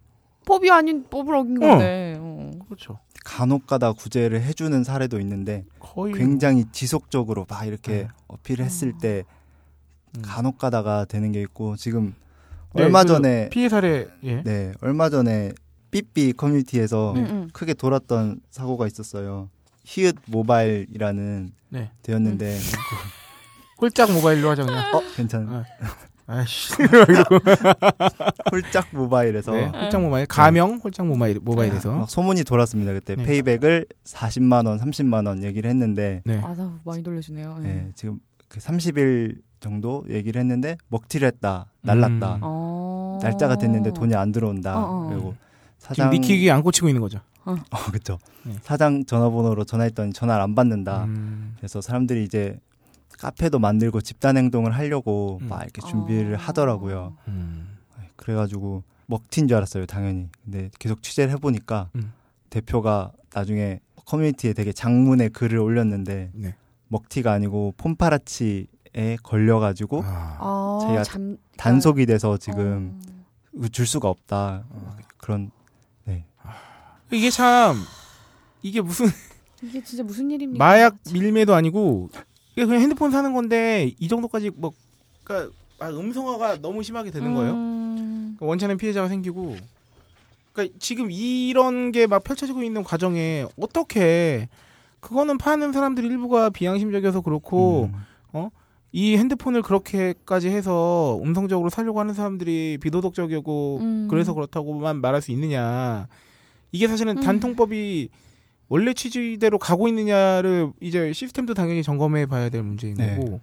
법이 아닌 법을 어긴 어. 건데. 어. 그렇죠. 간혹가다 구제를 해주는 사례도 있는데 거의 굉장히 지속적으로 막 이렇게 네. 어필했을 어. 때 음. 간혹가다가 되는 게 있고 지금 네, 얼마 그 전에 피해 사례 예. 네 얼마 전에 삐삐 커뮤니티에서 음, 음. 크게 돌았던 사고가 있었어요. 히읗 모바일이라는 네. 되었는데 홀짝 모바일로 하자 그냥. 어 괜찮. 어. 아이씨. 이러고. 홀짝 모바일에서 네. 홀짝 모바일 가명 홀짝 모바일 모바일에서. 막 소문이 돌았습니다. 그때 네. 페이백을 40만 원, 30만 원 얘기를 했는데 네. 아, 나 많이 돌려주네요. 네. 네, 지금 그 30일 정도 얘기를 했는데 먹튀를 했다, 날랐다. 음. 어. 날짜가 됐는데 돈이 안 들어온다. 어, 어. 그리고 지금 사장 니키기 안 꽂히고 있는 거죠. 어, 그렇죠. 네. 사장 전화번호로 전화했더니 전화를 안 받는다. 음. 그래서 사람들이 이제 카페도 만들고 집단 행동을 하려고 음. 막 이렇게 준비를 어. 하더라고요. 음. 그래가지고 먹튀인 줄 알았어요, 당연히. 근데 계속 취재를 해보니까 음. 대표가 나중에 커뮤니티에 되게 장문의 글을 올렸는데 네. 먹튀가 아니고 폼파라치에 걸려가지고 아. 아, 제가 잠, 단속이 돼서 지금 어. 줄 수가 없다. 그런 이게 참 이게 무슨 이게 진짜 무슨 일입니까? 마약 밀매도 아니고 이게 그냥 핸드폰 사는 건데 이 정도까지 뭐 그러니까 막 음성화가 너무 심하게 되는 거예요. 음. 그러니까 원천의 피해자가 생기고 그러니까 지금 이런 게 막 펼쳐지고 있는 과정에 어떻게 그거는 파는 사람들 일부가 비양심적이어서 그렇고 음, 이 핸드폰을 그렇게까지 해서 음성적으로 살려고 하는 사람들이 비도덕적이고 음. 그래서 그렇다고만 말할 수 있느냐. 이게 사실은 음. 단통법이 원래 취지대로 가고 있느냐를 이제 시스템도 당연히 점검해 봐야 될 문제인 네. 거고.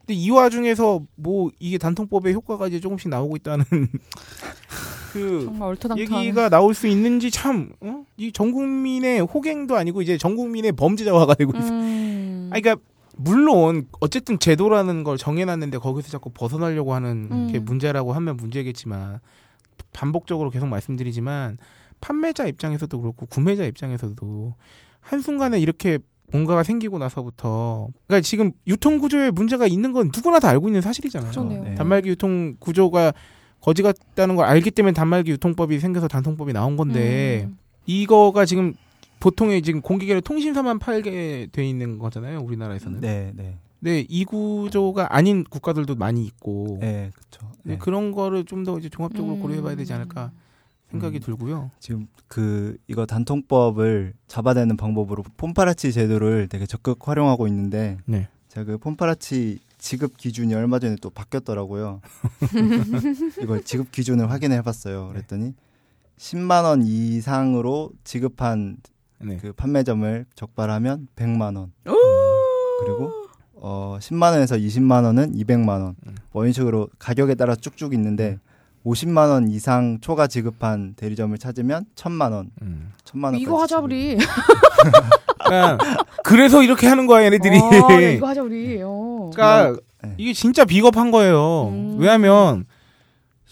근데 이 와중에서 뭐 이게 단통법의 효과가 이제 조금씩 나오고 있다는 그. 얘기가 나올 수 있는지 참, 어? 이전 국민의 호갱도 아니고 이제 전 국민의 범죄자화가 되고 있어. 음. 아니, 그러니까 물론 어쨌든 제도라는 걸 정해놨는데 거기서 자꾸 벗어나려고 하는 음. 게 문제라고 하면 문제겠지만 반복적으로 계속 말씀드리지만 판매자 입장에서도 그렇고 구매자 입장에서도 한 순간에 이렇게 뭔가가 생기고 나서부터 그러니까 지금 유통 구조에 문제가 있는 건 누구나 다 알고 있는 사실이잖아요. 네. 단말기 유통 구조가 거지 같다는 걸 알기 때문에 단말기 유통법이 생겨서 단통법이 나온 건데 음. 이거가 지금 보통의 지금 공기계를 통신사만 팔게 돼 있는 거잖아요 우리나라에서는. 네, 네. 근데 이 구조가 아닌 국가들도 많이 있고 네, 그렇죠. 근데 그런 거를 좀 더 이제 종합적으로 음. 고려해 봐야 되지 않을까 생각이 음. 들고요. 지금 그 이거 단통법을 잡아내는 방법으로 폼파라치 제도를 되게 적극 활용하고 있는데 네. 제가 그 폼파라치 지급 기준이 얼마 전에 또 바뀌었더라고요. 이걸 지급 기준을 확인해 봤어요. 그랬더니 10만 원 이상으로 지급한 네. 그 판매점을 적발하면 100만 원. 그리고 어 10만 원에서 20만 원은 200만 원. 음. 뭐 이런 식으로 가격에 따라 쭉쭉 있는데 50만 원 이상 초과 지급한 대리점을 찾으면 1000만 원. 음. 1000만 원. 이거 하자 우리. 그러니까 그래서 이렇게 하는 거야 얘네들이. 어, 야, 이거 하자 우리. 어. 그러니까 네. 이게 진짜 비겁한 거예요. 음. 왜냐하면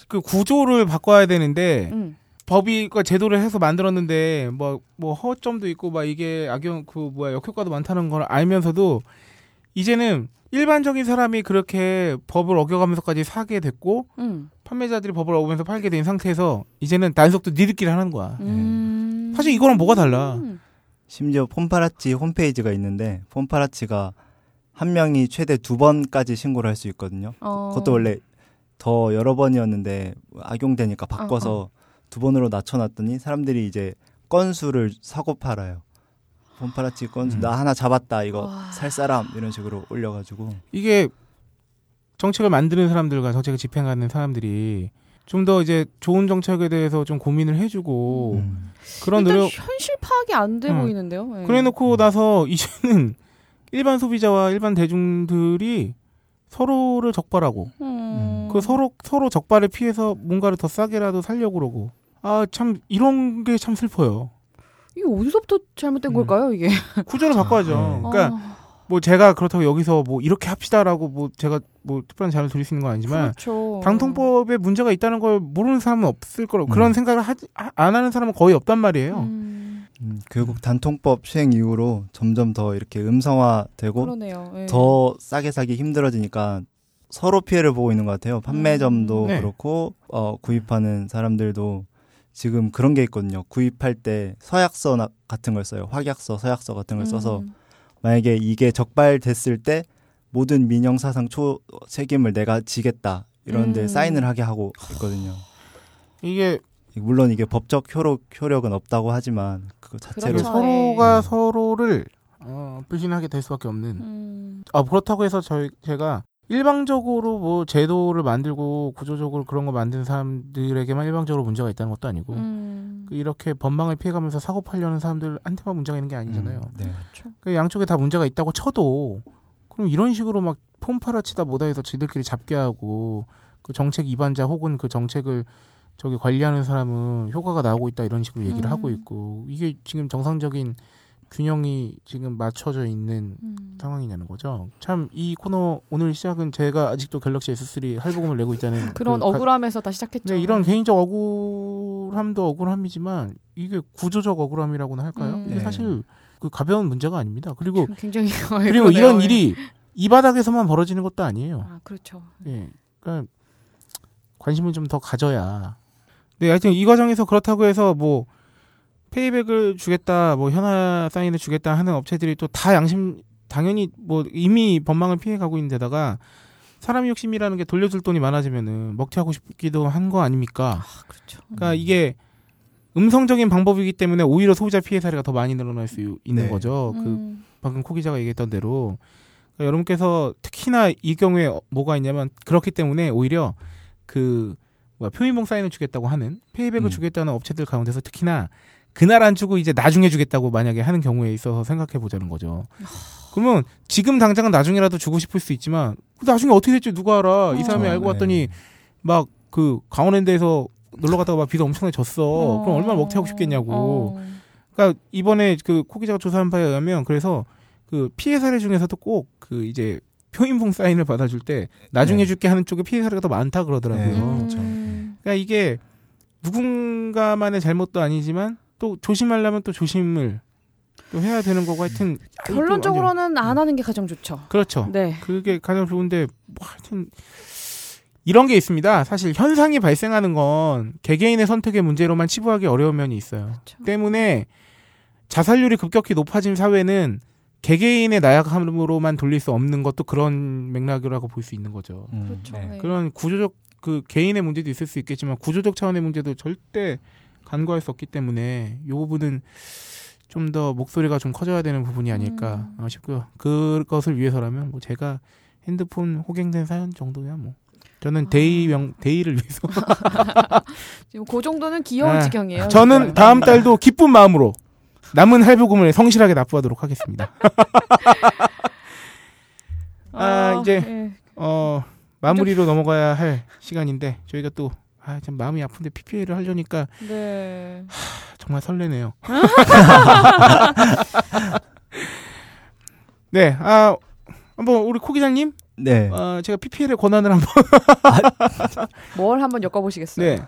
그 구조를 바꿔야 되는데 음. 법이 그 제도를 해서 만들었는데 뭐뭐 허점도 있고 막 이게 악영 그 뭐야 역효과도 많다는 걸 알면서도 이제는 일반적인 사람이 그렇게 법을 어겨가면서까지 사게 됐고 음. 판매자들이 법을 어기면서 팔게 된 상태에서 이제는 단속도 니들끼리 하는 거야. 음. 사실 이거랑 뭐가 달라? 음. 심지어 폼파라치 홈페이지가 있는데 폼파라치가 한 명이 최대 두 번까지 신고를 할 수 있거든요. 어. 그것도 원래 더 여러 번이었는데 악용되니까 바꿔서 어, 두 번으로 낮춰놨더니 사람들이 이제 건수를 사고 팔아요. 폼파라치 건수 음. 나 하나 잡았다 이거 와. 살 사람 이런 식으로 올려가지고 이게 정책을 만드는 사람들과 정책을 집행하는 사람들이 좀 더 이제 좋은 정책에 대해서 좀 고민을 해주고 음. 그런 일단 노력 현실 파악이 안돼 음. 보이는데요. 예. 그래놓고 나서 이제는 일반 소비자와 일반 대중들이 서로를 적발하고 음. 그 서로 서로 적발을 피해서 뭔가를 더 싸게라도 살려고 그러고 아 참 이런 게 참 슬퍼요. 이게 어디서부터 잘못된 음. 걸까요, 이게? 구조를 바꿔야죠. 네. 그러니까 아, 뭐 제가 그렇다고 여기서 뭐 이렇게 합시다라고 뭐 제가 뭐 특별한 자료를 드릴 수 있는 건 아니지만 그렇죠. 방통법에 문제가 있다는 걸 모르는 사람은 없을 거라고 그런 음. 생각을 하지 아- 안 하는 사람은 거의 없단 말이에요. 음, 음, 결국 단통법 시행 이후로 점점 더 이렇게 음성화되고. 예. 더 싸게 사기 힘들어지니까 서로 피해를 보고 있는 것 같아요. 판매점도 음. 네. 그렇고 어, 구입하는 사람들도 지금 그런 게 있거든요. 구입할 때 서약서 나- 같은 걸 써요. 확약서, 서약서 같은 걸 써서 음. 만약에 이게 적발됐을 때 모든 민영 사상 초 책임을 내가 지겠다 이런데 음. 사인을 하게 하고 있거든요. 이게 물론 이게 법적 효력 효력은 없다고 하지만 그거 자체로 그렇죠. 서로가 예. 서로를 어, 불신하게 될 수밖에 없는. 음. 아 그렇다고 해서 저희 제가 일방적으로 뭐 제도를 만들고 구조적으로 그런 거 만든 사람들에게만 일방적으로 문제가 있다는 것도 아니고 음. 그 이렇게 법망을 피해가면서 사고 팔려는 사람들한테만 문제가 있는 게 아니잖아요. 음, 네. 그 양쪽에 다 문제가 있다고 쳐도 그럼 이런 식으로 막 폼파라치다 뭐다 해서 지들끼리 잡게 하고 그 정책 위반자 혹은 그 정책을 저기 관리하는 사람은 효과가 나오고 있다 이런 식으로 얘기를 음. 하고 있고 이게 지금 정상적인 균형이 지금 맞춰져 있는 음. 상황이냐는 거죠. 참 이 코너 오늘 시작은 제가 아직도 갤럭시 S3 할부금을 내고 있다는 그런 그 가- 억울함에서 다 시작했죠. 네, 이런 개인적 억울함도 억울함이지만 이게 구조적 억울함이라고나 할까요? 음. 이게 네. 사실 그 가벼운 문제가 아닙니다. 그리고 굉장히 그리고. 이런 예. 일이 이 바닥에서만 벌어지는 것도 아니에요. 아 그렇죠. 예. 그러니까 관심을 좀 더 가져야. 네, 하여튼 이 과정에서 그렇다고 해서 뭐 페이백을 주겠다, 뭐 현화 사인을 주겠다 하는 업체들이 또 다 양심 당연히 뭐 이미 법망을 피해 가고 있는 데다가 사람 욕심이라는 게 돌려줄 돈이 많아지면은 먹튀하고 싶기도 한 거 아닙니까? 아 그렇죠. 그러니까 이게 음성적인 방법이기 때문에 오히려 소비자 피해 사례가 더 많이 늘어날 수 있는 네. 거죠. 그 음. 방금 코 기자가 얘기했던 대로 그러니까 여러분께서 특히나 이 경우에 어- 뭐가 있냐면 그렇기 때문에 오히려 그 뭐야 표인봉 사인을 주겠다고 하는 페이백을 음. 주겠다는 업체들 가운데서 특히나 그날 안 주고 이제 나중에 주겠다고 만약에 하는 경우에 있어서 생각해 보자는 거죠. 그러면 지금 당장은 나중에라도 주고 싶을 수 있지만 나중에 어떻게 될지 누가 알아? 이 사람이 그렇죠. 알고 네. 봤더니 막 그 강원랜드에서 놀러 갔다가 막 비가 엄청나게 졌어. 그럼 얼마나 먹튀하고 싶겠냐고. 어. 그러니까 이번에 그 코 기자가 조사한 바에 의하면 그래서 그 피해 사례 중에서도 꼭 그 이제 표인봉 사인을 받아줄 때 나중에 네. 줄게 하는 쪽에 피해 사례가 더 많다 그러더라고요. 네, 그렇죠. 음. 그러니까 이게 누군가만의 잘못도 아니지만 또 조심하려면 또 조심을 또 해야 되는 거고 하여튼 결론적으로는 안 하는 게 가장 좋죠. 그렇죠. 네. 그게 가장 좋은데 뭐 하여튼 이런 게 있습니다. 사실 현상이 발생하는 건 개개인의 선택의 문제로만 치부하기 어려운 면이 있어요. 그렇죠. 때문에 자살률이 급격히 높아진 사회는 개개인의 나약함으로만 돌릴 수 없는 것도 그런 맥락이라고 볼 수 있는 거죠. 음, 그렇죠. 네. 네. 그런 구조적 그 개인의 문제도 있을 수 있겠지만 구조적 차원의 문제도 절대 간과할 수 없기 때문에 이 부분은 좀 더 목소리가 좀 커져야 되는 부분이 아닐까 음. 어, 싶고요. 그것을 위해서라면 뭐 제가 핸드폰 호갱된 사연 정도야 뭐 저는 아. 대의명 대의를 위해서 지금 그 정도는 귀여울 아, 지경이에요. 저는. 다음 달도 기쁜 마음으로 남은 할부금을 성실하게 납부하도록 하겠습니다. 아, 이제 예. 어 마무리로 넘어가야 할 시간인데 저희가 또 아, 참 마음이 아픈데 PPL을 하려니까 네. 정말 설레네요. 네, 아 한번 우리 코 기자님, 네. 어, 제가 PPL의 권한을 한번 뭘 한번 엮어보시겠어요? 네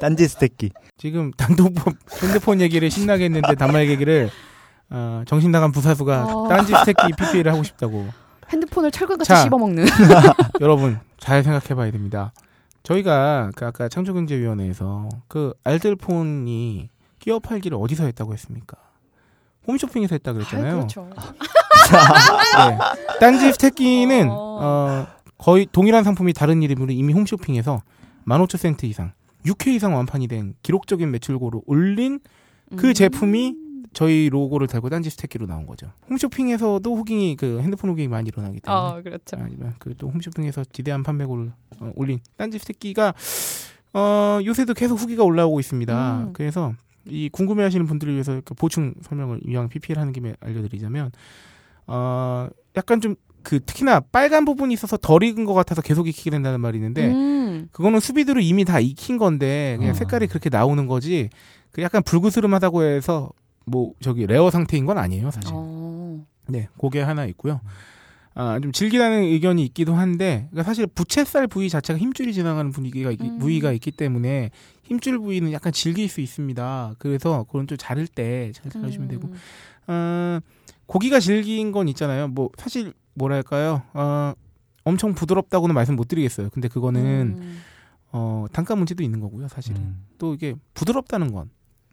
딴지 스테끼. 지금 단독폰 핸드폰 얘기를 신나게 했는데 단말 얘기를 어, 정신 나간 부사수가 어. 딴지 스테키 PPL을 하고 싶다고 핸드폰을 철근같이 자. 씹어먹는. 여러분 잘 생각해봐야 됩니다. 저희가 그 아까 창조경제위원회에서 그 알뜰폰이 끼어 팔기를 어디서 했다고 했습니까? 홈쇼핑에서 했다 그랬잖아요. 아이, 그렇죠. 네. 딴지 스테끼는 어. 어, 거의 동일한 상품이 다른 이름으로 이미 홈쇼핑에서 15,000센트 이상, 6회 이상 완판이 된 기록적인 매출고를 올린 그 음. 제품이 저희 로고를 달고 딴지 스테끼로 나온 거죠. 홈쇼핑에서도 호갱이 그 핸드폰 호갱이 많이 일어나기 때문에 어, 그렇죠. 아니면 그또 홈쇼핑에서 지대한 판매고를 어, 올린 딴지 스테끼가 어, 요새도 계속 후기가 올라오고 있습니다. 음. 그래서 이 궁금해하시는 분들을 위해서 이렇게 보충 설명을 이왕 PPL 하는 김에 알려드리자면 어, 약간 좀 그 특히나 빨간 부분이 있어서 덜 익은 것 같아서 계속 익히게 된다는 말이 있는데 음. 그거는 수비드로 이미 다 익힌 건데 그냥 어. 색깔이 그렇게 나오는 거지 그 약간 불그스름하다고 해서 뭐 저기 레어 상태인 건 아니에요 사실. 어. 네, 그게 하나 있고요. 아, 좀 질기다는 의견이 있기도 한데, 그러니까 사실 부채살 부위 자체가 힘줄이 지나가는 분위기가, 있- 음. 부위가 있기 때문에 힘줄 부위는 약간 질길 수 있습니다. 그래서 그건 좀 자를 때 잘 자르시면 되고, 음. 어, 고기가 질긴 건 있잖아요. 뭐, 사실, 뭐랄까요, 어, 엄청 부드럽다고는 말씀 못 드리겠어요. 근데 그거는, 음. 어, 단가 문제도 있는 거고요, 사실은. 음. 또 이게 부드럽다는 건,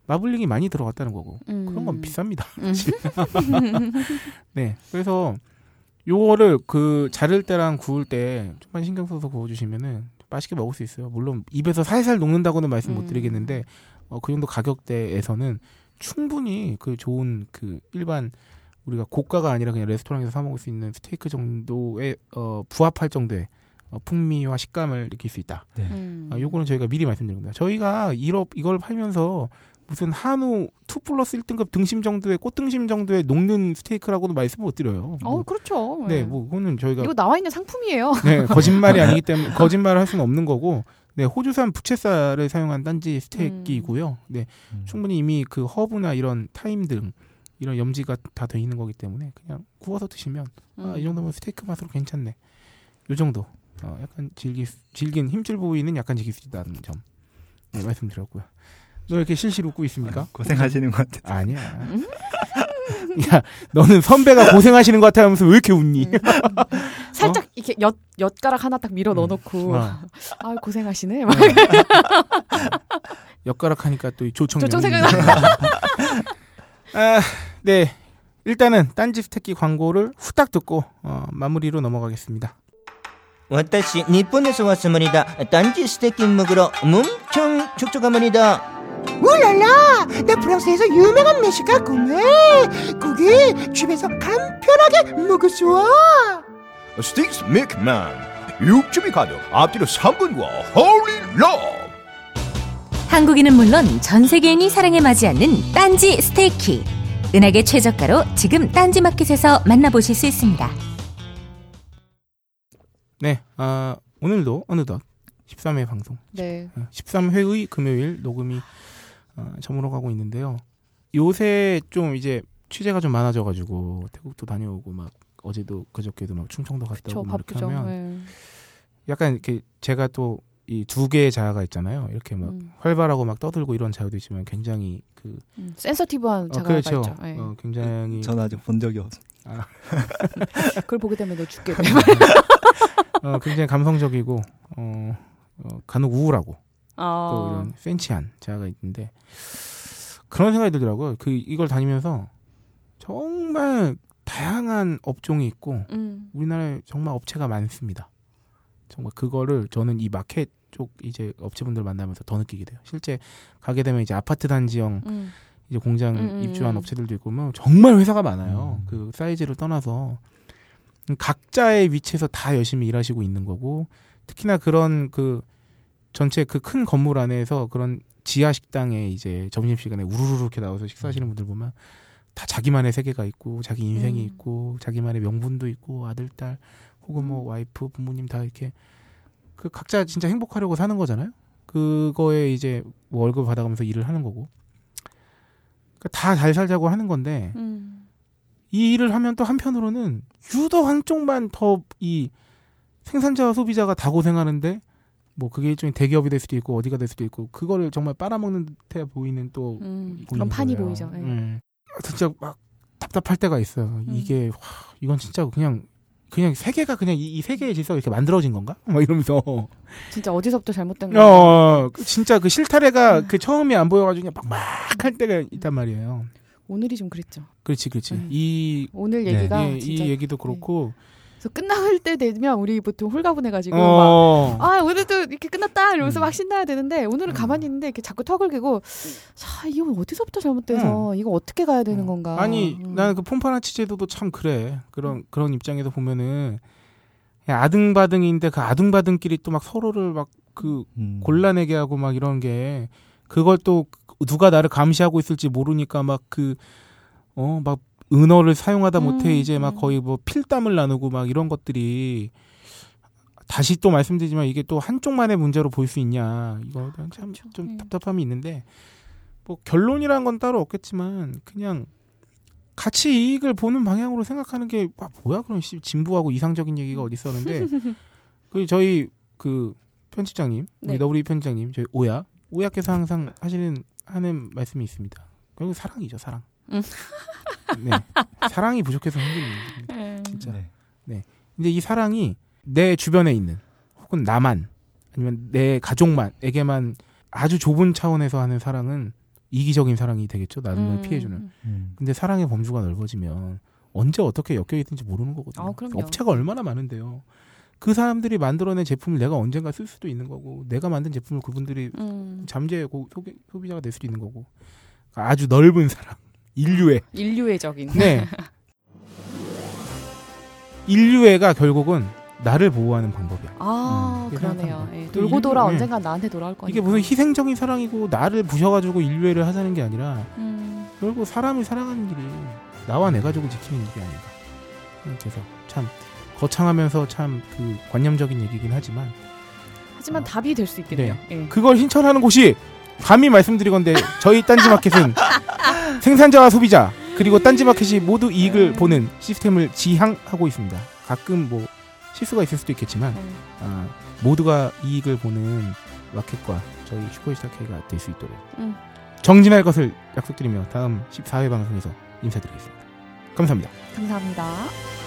마블링이 많이 들어갔다는 거고, 그런 건 음. 비쌉니다. 음. 네. 그래서 요거를 그 자를 때랑 구울 때 좀만 신경 써서 구워주시면은 맛있게 먹을 수 있어요. 물론 입에서 살살 녹는다고는 말씀 못 음. 드리겠는데 어, 그 정도 가격대에서는 충분히 그 좋은 그 일반 우리가 고가가 아니라 그냥 레스토랑에서 사 먹을 수 있는 스테이크 정도에 어, 부합할 정도의 어, 풍미와 식감을 느낄 수 있다. 음. 아, 요거는 저희가 미리 말씀드립니다. 저희가 이러, 이걸 팔면서 무슨 한우 2 플러스 1등급 등심 정도의 꽃등심 정도의 녹는 스테이크라고도 말씀 못 드려요. 어, 뭐, 그렇죠. 네, 예. 뭐 그거는 저희가 이거 나와 있는 상품이에요. 네, 거짓말이 아니기 때문에 거짓말을 할 수는 없는 거고, 네, 호주산 부채살을 사용한 딴지 스테이크이고요. 네, 음. 충분히 이미 그 허브나 이런 타임 등 이런 염지가 다 돼 있는 거기 때문에 그냥 구워서 드시면 아, 음. 이 정도면 스테이크 맛으로 괜찮네. 요 정도. 어, 약간 질기, 질긴 힘줄 부위는 약간 질길 수 있다는 점. 네, 말씀드렸고요. 너 이렇게 실실 웃고 있습니까? 고생하시는 것 같아요. 아니야. 야, 너는 선배가 고생하시는 것 같아 하면서 왜 이렇게 웃니? 살짝 이렇게 엿 엿가락 하나 딱 밀어 넣어놓고 어. 아 고생하시네. 막 엿가락 하니까 또 이 조청. 조청 명령이 생각나. 아, 네. 일단은 딴지 스테키 광고를 후딱 듣고 어, 마무리로 넘어가겠습니다. 私日本에서 왔습니다 단지 스테이크 먹으러 엄청 촉촉합니다 울랄라 나 프랑스에서 유명한 메시가 구매 거기 집에서 간편하게 먹을 수 있어 스틱스 밀크만 육즙이 가득 앞뒤로 3분과 홀리 러브 한국인은 물론 전 세계인이 사랑에 맞지 않는 딴지 스테이키. 은하계 최저가로 지금 딴지 마켓에서 만나보실 수 있습니다. 네, 아, 오늘도 어느덧 13회 방송, 네. 13회의 금요일 녹음이 어, 저물어 가고 있는데요. 요새 좀 이제 취재가 좀 많아져가지고 태국도 다녀오고 막 어제도 그저께도 막 충청도 갔다 저 오고 막 이렇게. 하면 네. 약간 이렇게 제가 또 이 두 개의 자아가 있잖아요. 이렇게 막 음. 활발하고 막 떠들고 이런 자아도 있지만 굉장히 그 음, 센서티브한 어, 자가가 그렇죠. 있죠. 네. 어, 굉장히 전 아직 본 적이 없어. 그걸 보게 되면 너 죽게 돼. 어, 굉장히 감성적이고 어, 어, 간혹 우울하고 또 아, 이런 센치한 자아가 있는데 그런 생각이 들더라고요. 그 이걸 다니면서 정말 다양한 업종이 있고 음, 우리나라에 정말 업체가 많습니다. 정말 그거를 저는 이 마켓 쪽 이제 업체분들 만나면서 더 느끼게 돼요. 실제 가게 되면 이제 아파트 단지형 음, 이제 공장 음, 음, 입주한 음. 업체들도 있고 뭐 정말 회사가 많아요. 음. 그 사이즈를 떠나서 각자의 위치에서 다 열심히 일하시고 있는 거고 특히나 그런 그 전체 그 큰 건물 안에서 그런 지하 식당에 이제 점심 시간에 우르르 이렇게 나와서 식사하시는 분들 보면 다 자기만의 세계가 있고 자기 인생이 음. 있고 자기만의 명분도 있고 아들 딸 혹은 뭐 와이프 부모님 다 이렇게 그 각자 진짜 행복하려고 사는 거잖아요. 그거에 이제 뭐 월급 받아가면서 일을 하는 거고 다잘 살자고 하는 건데 음. 이 일을 하면 또 한편으로는 유독 한쪽만 더 이 생산자와 소비자가 다 고생하는데 뭐 그게 일종의 대기업이 될 수도 있고 어디가 될 수도 있고 그거를 정말 빨아먹는 듯해 보이는 또 음, 그런 판이 거예요. 보이죠. 네. 예. 진짜 막 답답할 때가 있어요. 음. 이게 와, 이건 진짜 그냥 그냥 세계가 그냥 이, 이 세계의 질서가 이렇게 만들어진 건가? 막 이러면서 진짜 어디서부터 잘못된 거야. 어그 진짜 그 실타래가 그 처음에 안 보여가지고 그냥 막막 할 때가 있단 말이에요. 오늘이 좀 그랬죠. 그렇지, 그렇지. 음. 이 오늘 네. 얘기가 예, 이 얘기도 그렇고 그래서 끝날 때 되면 우리 보통 홀가분해가지고 막 어, 아 오늘도 이렇게 끝났다! 이러면서 음. 막 신나야 되는데 오늘은 가만히 있는데 이렇게 자꾸 턱을 개고 자 이거 어디서부터 잘못돼서 이거 어떻게 가야 되는 건가? 아니 음. 나는 그 폼파나치 제도도 참 그래. 그런 그런 입장에서 보면은 아등바등인데 그 아등바등끼리 또 막 서로를 막그 음. 골라내게 하고 막 이런 게 그걸 또 누가 나를 감시하고 있을지 모르니까 막 그 어 막 은어를 사용하다 못해 음, 이제 막 음. 거의 뭐 필담을 나누고 막 이런 것들이 다시 또 말씀드리지만 이게 또 한쪽만의 문제로 볼 수 있냐 이거 참 그렇죠. 좀 음. 답답함이 있는데 뭐 결론이란 건 따로 없겠지만 그냥 같이 이익을 보는 방향으로 생각하는 게 아, 뭐야 그런 씨, 진부하고 이상적인 얘기가 어디 있었는데 그 저희 그 편집장님 네. 우리 너구리 편집장님 저희 오야 오야께서 항상 하시는 하는 말씀이 있습니다. 결국 사랑이죠 사랑. 음. 네 사랑이 부족해서 일입니다. 음. 진짜. 네. 근데 이 사랑이 내 주변에 있는 혹은 나만 아니면 내 가족만에게만 아주 좁은 차원에서 하는 사랑은 이기적인 사랑이 되겠죠. 나를 음. 피해주는. 음. 근데 사랑의 범주가 넓어지면 언제 어떻게 엮여 있는지 모르는 거거든요. 아, 그럼요. 업체가 얼마나 많은데요. 그 사람들이 만들어낸 제품을 내가 언젠가 쓸 수도 있는 거고, 내가 만든 제품을 그분들이 음. 잠재 고 소비, 소비자가 될 수도 있는 거고, 그러니까 아주 넓은 사랑, 인류애. 인류애적인 네. 인류애가 결국은 나를 보호하는 방법이야. 아 음. 그러네요 예, 그 돌고 돌아 인류- 네. 언젠간 나한테 돌아올 거니까 이게 무슨 희생적인 사랑이고 나를 부셔가지고 인류애를 하자는 게 아니라 음. 결국 사람이 사랑하는 길이 나와 내 가족을 지키는 길이 아닌가. 그래서 참 거창하면서 참 그 관념적인 얘기긴 하지만 하지만 답이 될 수 있겠네요 예. 그걸 신청하는 곳이 감히 말씀드리건데 저희 딴지마켓은 생산자와 소비자 그리고 딴지마켓이 모두 이익을 음. 보는 시스템을 지향하고 있습니다. 가끔 뭐 실수가 있을 수도 있겠지만 음. 아, 모두가 이익을 보는 마켓과 저희 슈퍼스타 K가 될 수 있도록 음. 정진할 것을 약속드리며 다음 14회 방송에서 인사드리겠습니다. 감사합니다. 감사합니다.